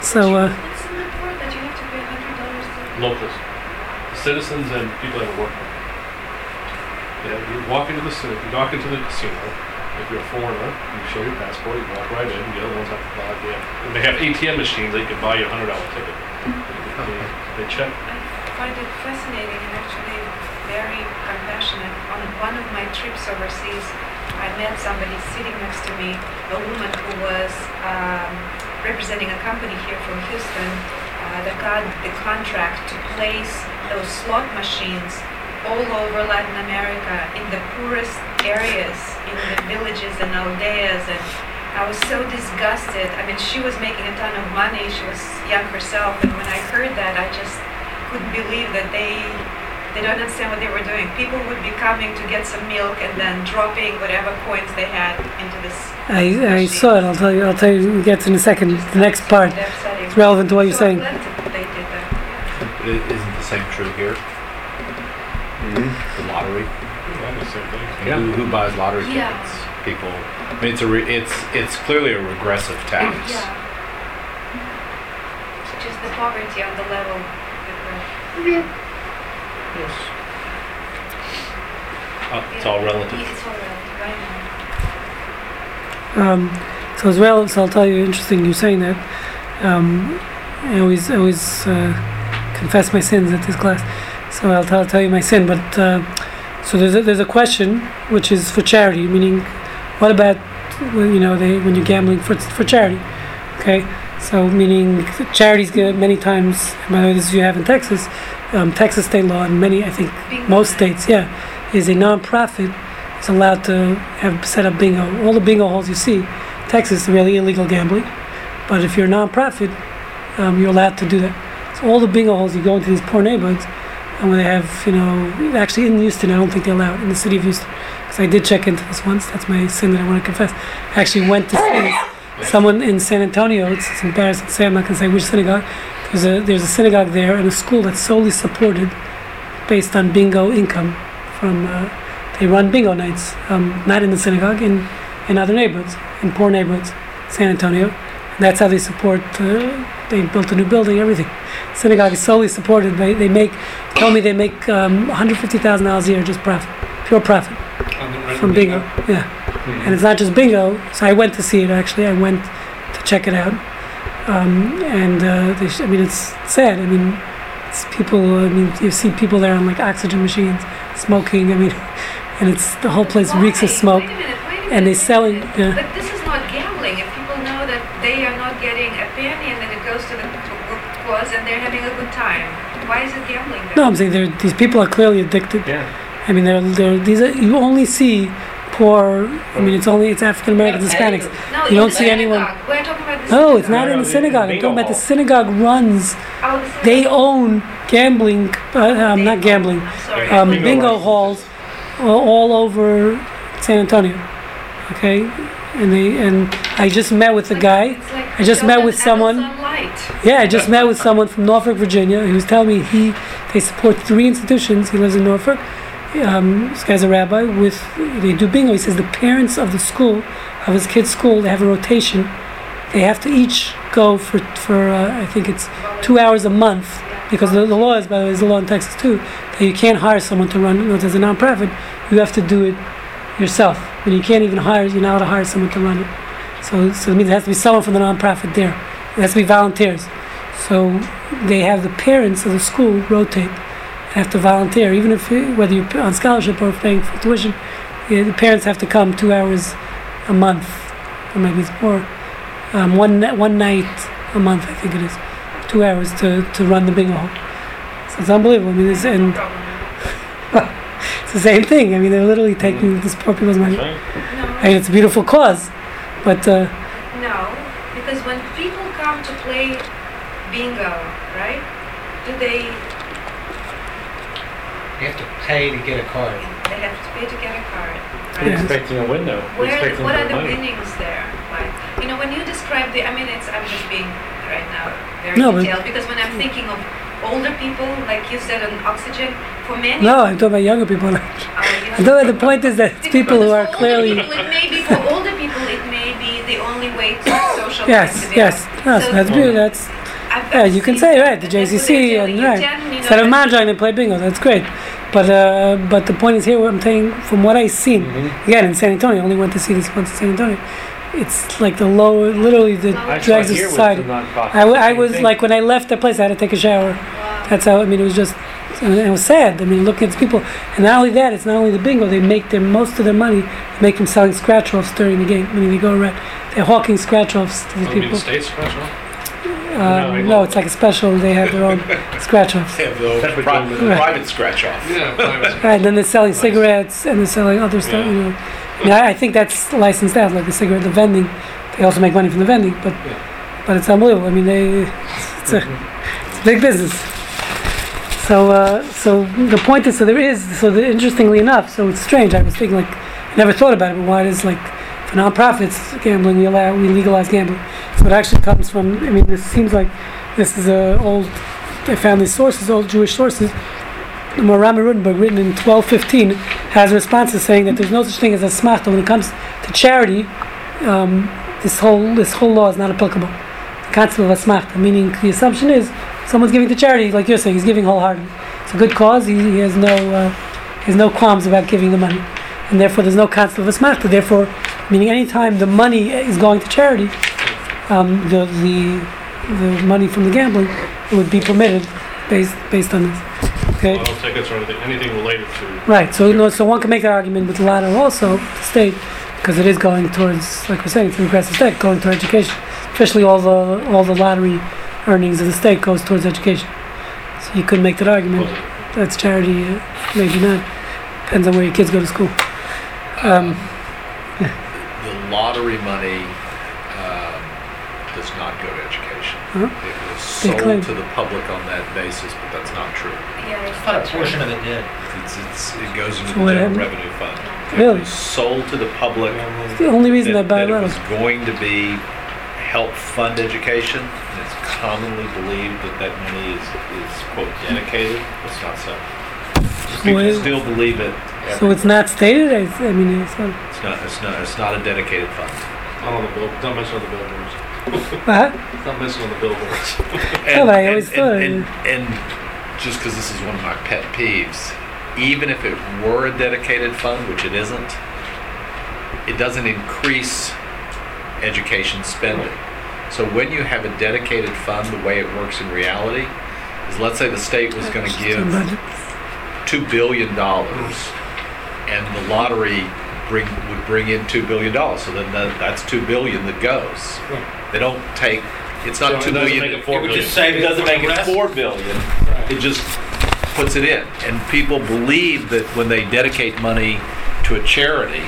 so uh, What's in the that you have to pay hundred dollars? Locals, citizens and people that work. Yeah, you walk into the ci- you walk into the casino. If you're a foreigner, you show your passport. You walk right in. The other ones have to buy. They have, and they have ATM machines that you can buy you a hundred dollar ticket. They, they check. I find it fascinating and actually very compassionate. On one of my trips overseas, I met somebody sitting next to me, a woman who was um, representing a company here from Houston uh, that got the contract to place those slot machines all over Latin America in the poorest areas, in the villages and aldeas and I was so disgusted. I mean, she was making a ton of money. She was young herself, and when I heard that, I just couldn't believe that they they don't understand what they were doing. People would be coming to get some milk and then dropping whatever coins they had into this. I, I saw it. I'll tell you. I'll tell you. We'll get to in a second. The next part. It's relevant to what you're saying. glad that they did that. But it isn't the same true here? The lottery? Yeah. Who, who buys lottery Yeah. tickets? People. I mean, it's a re, it's it's clearly a regressive tax. Yeah. Just the poverty on the level that we're. Uh, it's all relative. It's all right, right now. Um, so as well, so I'll tell you. Interesting, you saying that. Um, I always, I always uh, confess my sins at this class. So I'll tell, tell you my sin. But uh, so there's a, there's a question which is for charity, meaning, what about when, you know they when you're gambling for for charity? Okay. So meaning charities get many times. By the way, this you have in Texas. Um, Texas state law and many, I think, most states, yeah, is a nonprofit is allowed to have set up bingo. All the bingo halls you see, Texas is really illegal gambling, but if you're a non-profit, um, you're allowed to do that. So all the bingo halls you go into these poor neighborhoods, and when they have, you know, actually in Houston, I don't think they allow it in the city of Houston, because I did check into this once. That's my sin that I want to confess. I actually went to see someone in San Antonio. It's, it's embarrassing to say. I'm not going to say which synagogue. There's a there's a synagogue there and a school that's solely supported based on bingo income from. Uh, they run bingo nights, um, not in the synagogue, in in other neighborhoods, in poor neighborhoods, San Antonio. And that's how they support. Uh, they built a new building, everything. Synagogue is solely supported. They they make. Told me they make um, 150 thousand dollars a year just profit, pure profit from bingo. Yeah, and it's not just bingo. So I went to see it. Actually, I went to check it out. Um, and uh, they sh- I mean, it's sad. I mean, it's people. I mean, you see people there on like oxygen machines, smoking. I mean, and it's the whole place reeks of smoke. Wait a minute, wait a and they're sell wait a it, minute. yeah. But this is not gambling. If people know that they are not getting a penny and then it goes to the to cause and they're having a good time, why is it gambling then? No, I'm saying these people are clearly addicted. Yeah. I mean, they're, they're these are you only see poor. I mean, it's only it's African Americans, Hispanics. No, You don't in see anyone. synagogue. We're talking about the No, it's not No, in the the synagogue. I'm talking about the synagogue runs. Oh, They own gambling. Uh, um, not gambling. Sorry. Um, Bingo bingo halls all, all over San Antonio. Okay, and they and I just met with a guy. it's like I just met with someone- Yeah, I just met with someone from Norfolk, Virginia, He was telling me he they support three institutions. He lives in Norfolk. Um, this guy's a rabbi. With they do bingo. He says the parents of the school, of his kid's school, they have a rotation. They have to each go for for uh, I think it's two hours a month because the, the law is by the way is the law in Texas too that you can't hire someone to run. Know, as a nonprofit, you have to do it yourself. And you can't even hire. You're not allowed to hire someone to run it. So so it means it has to be someone from the nonprofit there. It has to be volunteers. So they have the parents of the school rotate, have to volunteer, even if whether you're on scholarship or paying for tuition. Yeah, the parents have to come two hours a month, or maybe it's more. Um, one one night a month, I think it is, two hours to, to run the bingo hall. So it's unbelievable. I mean, it's, and it's the same thing. I mean, they're literally taking this poor people's money. No, I mean, it's a beautiful cause, but uh, no, because when people come to play bingo, right? Do they? You have to pay to get a card. They have to pay to get a card, We're right? Yeah. expecting a window. Where, expecting what are the money. winnings there? Like, you know, when you describe the, I mean, it's, I'm just being right now very No, detailed because when I'm thinking of older people, like you said, on oxygen, for many. no, I'm talking about younger people. Oh, you I'm talking about the point is that it's people who are clearly. people, it may be for older people. It may be the only way to socialize. Yes, yes, honest. yes, So that's beautiful. That's yeah, you can say right the JCC and doing. You right can, you know, instead of that's- mahjong they play bingo. That's great, but uh, but the point is here. What I'm saying from what I've seen again in San Antonio. I only went to see this once in San Antonio. It's like the lower, literally the I drags of society. I, w- I was thing. like when I left the place, I had to take a shower. That's how I mean. It was just, it was sad. I mean, looking at the people, and not only that, it's not only the bingo. They make their most of their money. Make them selling scratch offs during the game. I mean, they go around, they're hawking scratch offs to these mean, people. the states scratch off. Uh, No, no, it's like a special. They have their own scratch offs. They have the Separate pri- government. private scratch off. Yeah, private. Right, and then they're selling cigarettes and they're selling other stuff. You know, I, mean, I, I think that's licensed out, like the cigarette, the vending. They also make money from the vending, but but it's unbelievable. I mean, they it's a, it's a big business. So uh, so the point is, so there is. So the, interestingly enough, so it's strange. I was thinking like, I never thought about it, but why does like for nonprofits gambling we allow we legalize gambling? So it actually comes from. I mean, this seems like this is a old. family sources, old Jewish sources. Maharam Rothenburg, written in 1215, has responses saying that there's no such thing as asmachta when it comes to charity. Um, this whole this whole law is not applicable. The concept of asmachta, meaning the assumption is someone's giving to charity, like you're saying, he's giving wholeheartedly. It's a good cause. He, he has no uh, he has no qualms about giving the money, and therefore there's no concept of asmachta. Therefore, meaning anytime the money is going to charity, um, the the the money from the gambling would be permitted based based on this. Okay. Well, tickets or anything, anything related to. Right. So no, so one can make that argument with the latter also, the state, because it is going towards, like we're saying, it's an aggressive state, going to education. Especially all the all the lottery earnings of the state goes towards education. So you could make that argument. That's charity, uh, maybe not. Depends on where your kids go to school. Um, The lottery money um, does not go to education. Huh? It was They sold claim- to the public on that basis, but that's not true. Yeah, I it's thought a portion of it did. It's, it's, it goes into So the what general happened? revenue fund. Really? It was sold to the public. it's the only reason I that, buy that it lotto. was going to be help fund education. And it's commonly believed that that money is, is quote dedicated. It's not so. People Well- still believe it. So it's not stated. I, I mean, it's not. It's not. It's not. It's not a dedicated fund. Not on the bill, it's not mentioned on the billboards. What? It's not mentioned on the billboards. Yeah, but I always thought- And, and, just because this is one of my pet peeves, even if it were a dedicated fund, which it isn't, it doesn't increase education spending. So when you have a dedicated fund, the way it works in reality is, let's say the state was going to give two billion dollars, and the lottery bring would bring in two billion dollars. So then that, that's two billion that goes. They don't take. It's not So it two doesn't billion. make it four It would billion. just save It doesn't make the it rest. four billion. It just puts it in, and people believe that when they dedicate money to a charity,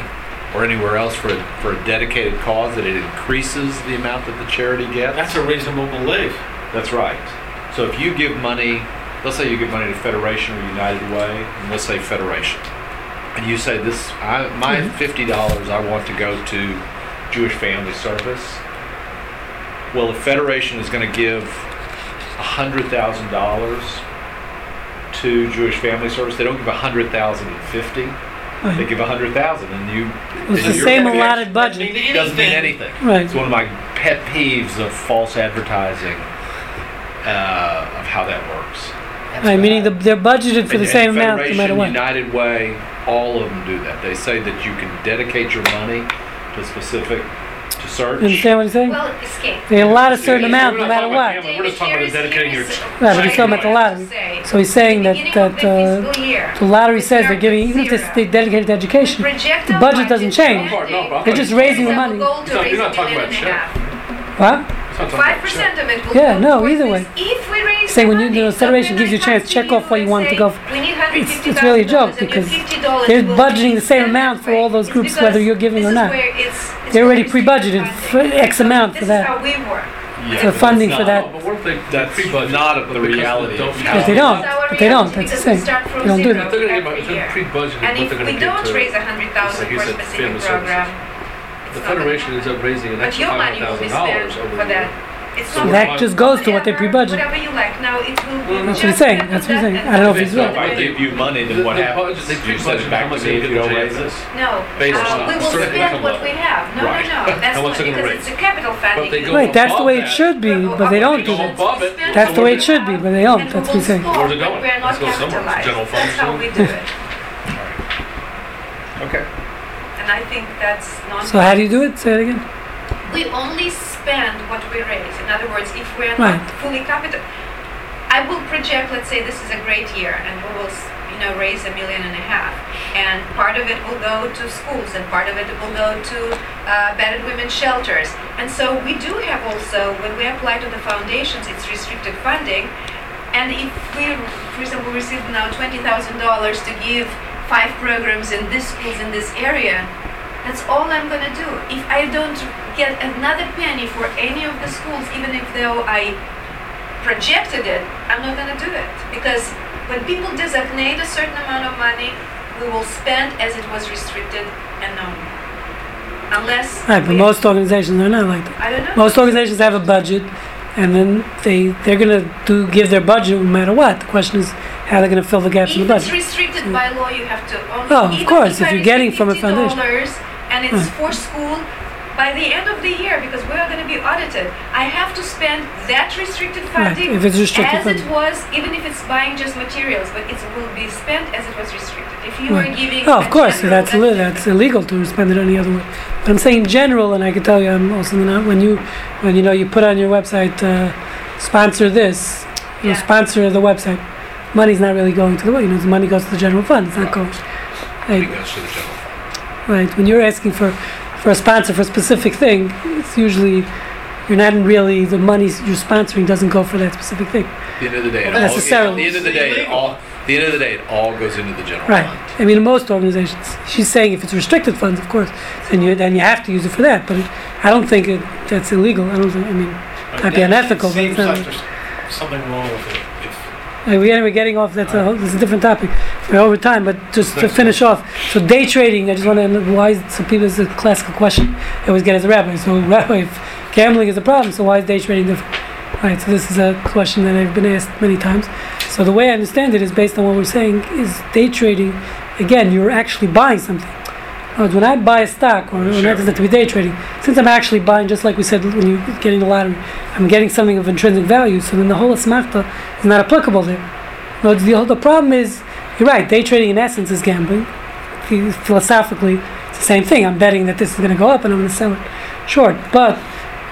or anywhere else for a, for a dedicated cause, that it increases the amount that the charity gets. That's a reasonable belief. That's right. So if you give money, let's say you give money to Federation or United Way, and let's say Federation, and you say this, I, my mm-hmm. fifty dollars I want to go to Jewish Family Service. Well, the Federation is going to give hundred thousand dollars to Jewish Family Service, they don't give a hundred thousand and fifty. They give a hundred thousand, and you. It's and the your same dedication allotted budget. It Doesn't mean anything. Right. It's one of my pet peeves of false advertising uh, of how that works. Right, meaning the, they're budgeted for the And- same amount no matter Federation, what. United Way, all of them do that. They say that you can dedicate your money to specific to search. Understand what I'm saying? Well, escape. They allot a certain Yeah, amount no matter what. gambling, We're just talking about dedicating your. Right, but he's talking about the lottery. So he's saying that, that, the uh, the lottery says they're giving, with even if zero. they dedicate to education, Project the budget doesn't change. No, no, but- They're just raising the money. You're not- you're not talking about and. What? Five percent of it will Yeah, go no, either way. If we raise Say the when you- money, the so Federation gives you a chance, check off what you want to go for. It's- it's really a joke $150,000 and your because $50 they're budgeting the same amount for all those groups, whether you're giving this or is not. Where it's- it's They're already pre-budgeted funding. for X amount for This that. is how we work. Yeah, For funding that's for that. But what if they That's pre-budget? not of but the because they reality don't of have- how- But they don't. But they don't. reality That's the because thing. start from They don't do that. They're gonna give, every if they're year. pre-budgeted, And if we don't raise a hundred thousand for a said, specific program, The it's not gonna Federation happen. ends up raising an But extra your money hundred will be thousand spent dollars over for the that. year. It's So not That just goes to what they pre-budget. Whatever you like. Now it will be. Well, that's what he's just saying. That's what he's on saying. I don't know if and he's right. if I give you money, then what happens? budget- they You send pre-budget it back how much to me if you don't to raise JFS. it? No, Based uh, on we will spend income what we have. No, Right. no, no. That's And not what's it because raise? it's a capital funding. But they go Right, that's the way it should be, but they don't do that. it. That's the way it should be, but they don't. That's what he's saying. Where's it going? We're not Let's go somewhere. capitalized. General fund That's how we do it. Okay. And I think that's not. So how do you do it? Say it again. We only spend what we raise. In other words, if we're Right. not fully capital, I will project, let's say this is a great year and we will, you know, raise a million and a half. And part of it will go to schools and part of it will go to uh, battered women's shelters. And so we do have also, when we apply to the foundations, it's restricted funding. And if we, for example, receive now $20,000 to give five programs in this schools in this area, that's all I'm gonna do. If I don't get another penny for any of the schools, even if though I projected it, I'm not gonna do it. Because when people designate a certain amount of money, we will spend as it was restricted and known. Unless Right, but most organizations are not like that. I don't know. Most organizations have a budget, and then they they're gonna do give their budget no matter what. The question is how they're gonna fill the gaps in the budget. it's restricted by law, you have to only. Oh, of course, if you're getting from a foundation. $50 and it's for school, by the end of the year, because we are going to be audited, I have to spend that restricted Right, funding if it's restricted as funding. it was, even if it's buying just materials, but it will be spent as it was restricted. If you Right. are giving. Oh, of course, general, that's illi- that's illegal to spend it any other way. But I'm saying general, and I can tell you, I'm also not when you when you know you put on your website uh, sponsor this, you know, sponsor the website. Money's not really going to the way. you know the money goes to the general fund. It's not going. It goes to the general fund. Right. When you're asking for for a sponsor for a specific thing, it's usually you're not really the money you're sponsoring doesn't go for that specific thing. At the end of the day, it Well, all, necessarily. at the end of the day, it all, the end of the day, it all goes into the general Right. fund. I mean, most organizations, she's saying if it's restricted funds, of course, then you then you have to use it for that. But it, I don't think it, that's illegal. I don't think. I mean, might be unethical, but Seems it's not. like there's something wrong with it. We anyway getting off. That's a that's a different topic. We're over time, but just to finish off. So day trading. I just want to why. is- So people, it's a classical question. I always get as a rabbi. So rabbi, if gambling is a problem, so why is day trading different? Right. So this is a question that I've been asked many times. So the way I understand it is based on what we're saying is day trading. Again, you're actually buying something. In other words, When I buy a stock, or, or not doesn't have to be day trading, since I'm actually buying, just like we said when you're getting the lottery, I'm getting something of intrinsic value. So then the whole asmachta is not applicable there. No, the, the problem is, you're right, day trading in essence is gambling. Philosophically, it's the same thing. I'm betting that this is going to go up and I'm going to sell it short. But,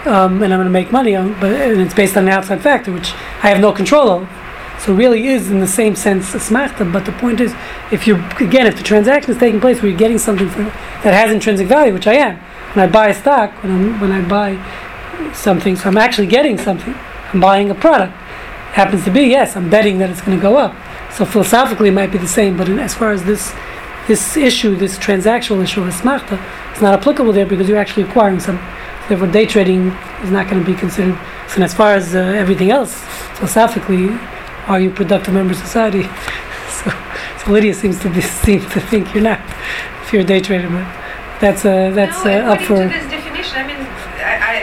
um, and I'm going to make money on but and it's based on an outside factor, which I have no control of. So really is in the same sense asmachta, but the point is, if you're, again, if the transaction is taking place where you're getting something for, that has intrinsic value, which I am, when I buy a stock, when, I'm, when I buy something, so I'm actually getting something, I'm buying a product happens to be, yes, I'm betting that it's going to go up. So philosophically, it might be the same, but in, as far as this this issue, this transactional issue of asmachta, it's not applicable there because you're actually acquiring some. Therefore, day trading is not going to be considered. So, as far as uh, everything else, philosophically, are you a productive member of society? So, so Lydia seems to be seem to think you're not if you're a day trader, but that's uh, that's no, uh, up for. to this definition, I mean, I, I,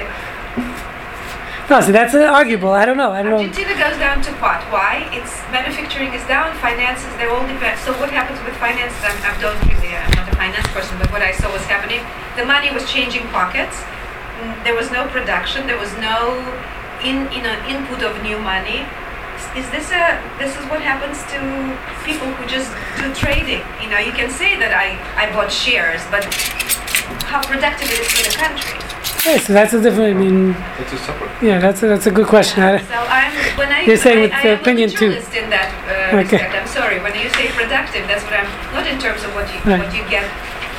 No, see, that's uh, arguable. I don't know. I don't know. Argentina goes down to what? Why? It's manufacturing is down, finances they all depend. So what happens with finances? I'm, I don't really, I'm not a finance person, but what I saw was happening. The money was changing pockets. Mm, There was no production. There was no in you know input of new money. Is this a this is what happens to people who just do trading? You know, you can say that I I bought shares, but how productive it is for the country. Yeah, so that's a different. I mean, That's a separate. yeah, that's a, that's a good question. I, So I'm when I You're saying I, with I the opinion too. in that uh, Okay. respect. I'm sorry. When you say productive, that's what I'm not in terms of what you Right. what you get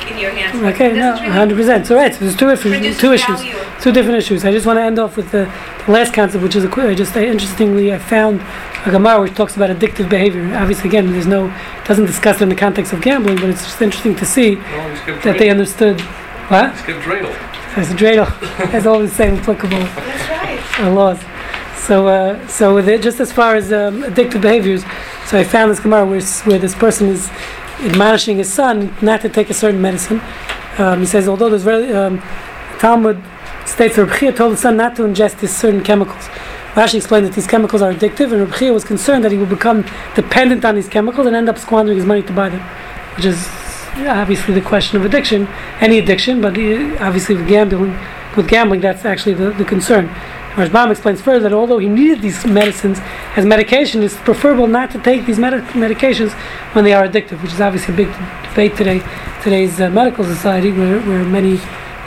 in your hands. okay, no, hundred percent. So right, so there's two issues, two issues, value? two different issues. I just want to end off with the, the last concept, which is a, qu- just uh, interestingly, I found a Gemara which talks about addictive behavior. Obviously, again, there's no doesn't discuss it in the context of gambling, but it's just interesting to see No, just give that they understood. What? Just give dreidel. As a dreidel has all the same applicable That's right. uh, laws. So, uh, so with it, just as far as um, addictive behaviors, so I found this Gemara where, where this person is admonishing his son not to take a certain medicine. Um, he says, although there's very um, Talmud states that Reb Chia told the son not to ingest these certain chemicals. Rashi explained that these chemicals are addictive, and Reb Chia was concerned that he would become dependent on these chemicals and end up squandering his money to buy them, which is obviously the question of addiction, any addiction, but obviously with gambling, with gambling, that's actually the, the concern. Rashbam explains further that although he needed these medicines as medication, it's preferable not to take these medi- medications when they are addictive, which is obviously a big debate today, today's uh, medical society, where, where many,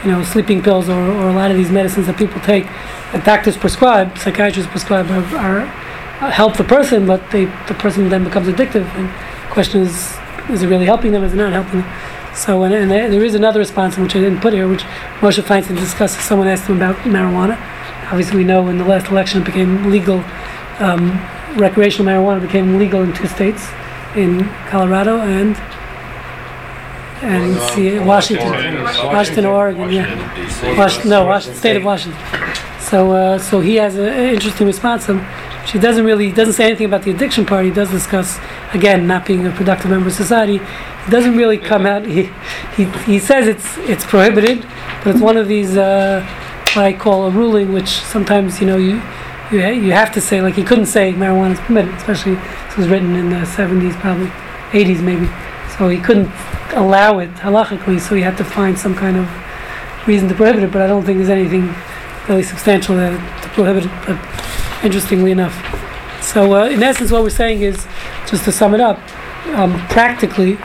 you know, sleeping pills or, or a lot of these medicines that people take, that doctors prescribe, psychiatrists prescribe, are, are uh, help the person, but they, the person then becomes addictive. And the question is, is it really helping them? Is it not helping them? So, and, and there there is another response, which I didn't put here, which Moshe Feinstein discusses. Someone asked him about marijuana. Obviously, we know in the last election it became legal. Um, recreational marijuana became legal in two states, in Colorado and and see, Washington. Washington, Oregon, yeah. Washington, D.C. Washington, no, Washington, state of Washington. So, uh, so he has an interesting response. Um, she doesn't really doesn't say anything about the addiction part. He does discuss again not being a productive member of society. He doesn't really come out. He he, he says it's it's prohibited, but it's one of these uh, what I call a ruling, which sometimes you know you. You, ha- you have to say like he couldn't say marijuana is permitted, especially this was written in the 70s, probably 80s maybe. So he couldn't allow it halachically, so he had to find some kind of reason to prohibit it. But I don't think there's anything really substantial that to prohibit it. But interestingly enough, so uh, in essence, what we're saying is, just to sum it up, um, practically,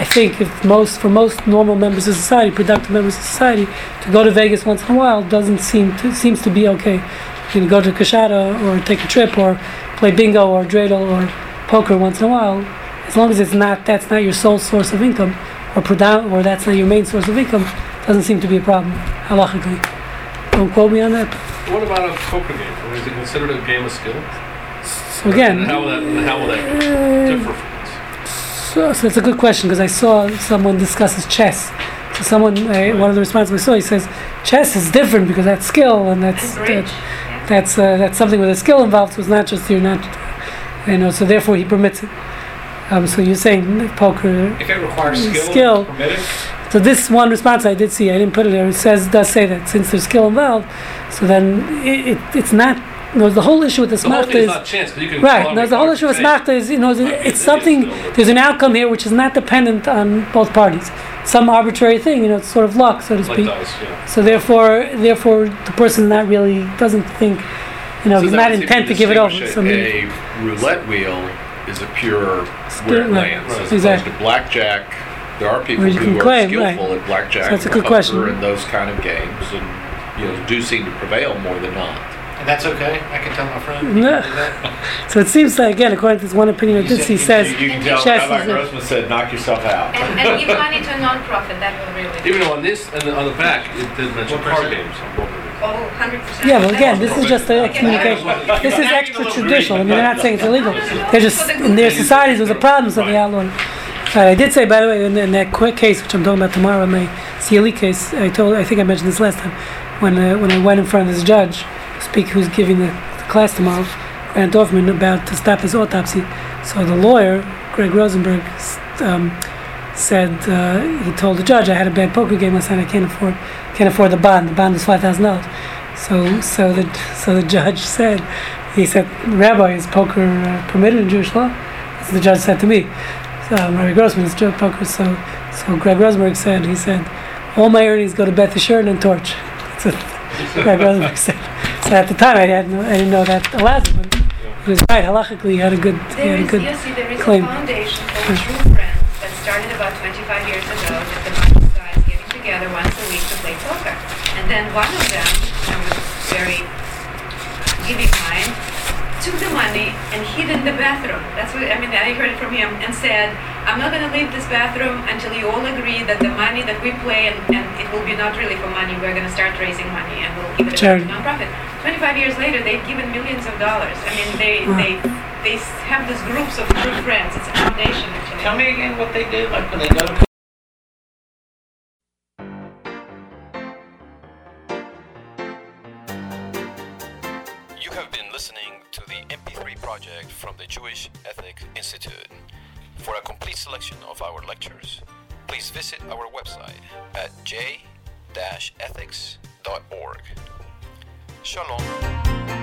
I think if most for most normal members of society, productive members of society, to go to Vegas once in a while doesn't seem to seems to be okay. You can go to Coushatta or take a trip or play bingo or dreidel or poker once in a while, as long as it's not that's not your sole source of income or predom- or that's not your main source of income, doesn't seem to be a problem halachically. Don't quote me on that. What about a poker game? Is it considered a game of skill? So again, how will that, how will that differ? So, so it's a good question because I saw someone discusses chess. So someone, uh, one of the responses I saw, he says chess is different because that's skill and that's that, that's uh, that's something with a skill involved. So it's not just you're not, you know. So therefore he permits it. Um, so you're saying poker. If it requires skill, Skill. So this one response I did see, I didn't put it there. It says does say that since there's skill involved, so then it, it it's not. You know, the whole issue with the smachta is not chance, you can Right. No, the whole issue with smachta is, you know, it's something. There's an outcome here which is not dependent on both parties. Some arbitrary thing, you know, it's sort of luck, so to Like speak. dice, yeah. So therefore, therefore, the person not really doesn't think, you know, So he's not intent to give it over. So a roulette wheel is a pure where it right, lands, as exactly. opposed to blackjack. There are people who are claim, right. skillful at blackjack, So that's a good question. and those kind of games, and you know do seem to prevail more than not. And that's okay. I can tell my friend. No. You can do that. so it seems like again, according to this one opinion of this, he says, You, you can tell chess Rabbi is a- Grossman said, "Knock yourself out." And, and give money to a non-profit, that will really. Even though on this, and on the back, it did mention What card games on. Oh, 100%. yeah, well, again, this is just a communication. This is extra traditional. I mean, they're not saying it's illegal. They're just in their good. societies there's a problem, so they outlawed it. Uh, I did say, by the way, in, in that quick case, which I'm talking about tomorrow, my CLE case, I told, I think I mentioned this last time, when uh, when I went in front of this judge, speak who's giving the, the class tomorrow, Grant Dorfman, about to stop his autopsy. So the lawyer, Greg Rosenberg, um, said uh, he told the judge, I had a bad poker game last night. I can't afford can't afford the bond. The bond is five thousand dollars. So so the so the judge said, he said, Rabbi, is poker uh, permitted in Jewish law? So the judge said to me, um, Rabbi Grossman is Jewish poker. So so Greg Rosenberg said, he said, all my earnings go to Beth Asher and Torch. That's what Greg Rosenberg said. So at the time I had no, I didn't know that allowed it, but he was right. Halachically, he had a good he There had a good you see, there is claim. a foundation called True Friends that started about 25 years ago with the bunch of guys getting together once a week to play poker. And then one of them, I was very giving mind, took the money and hid in the bathroom. That's what, I mean, I heard it from him and said, I'm not going to leave this bathroom until you all agree that the money that we play, and, and it will be not really for money, we're going to start raising money and we'll give it Charity. a nonprofit. 25 years later, they've given millions of dollars. I mean, they, Wow. they, they have these groups of true friends. It's a foundation, actually. Tell me again what they do, like when they go project from the Jewish Ethic Institute. For a complete selection of our lectures, please visit our website at j-ethics.org. Shalom.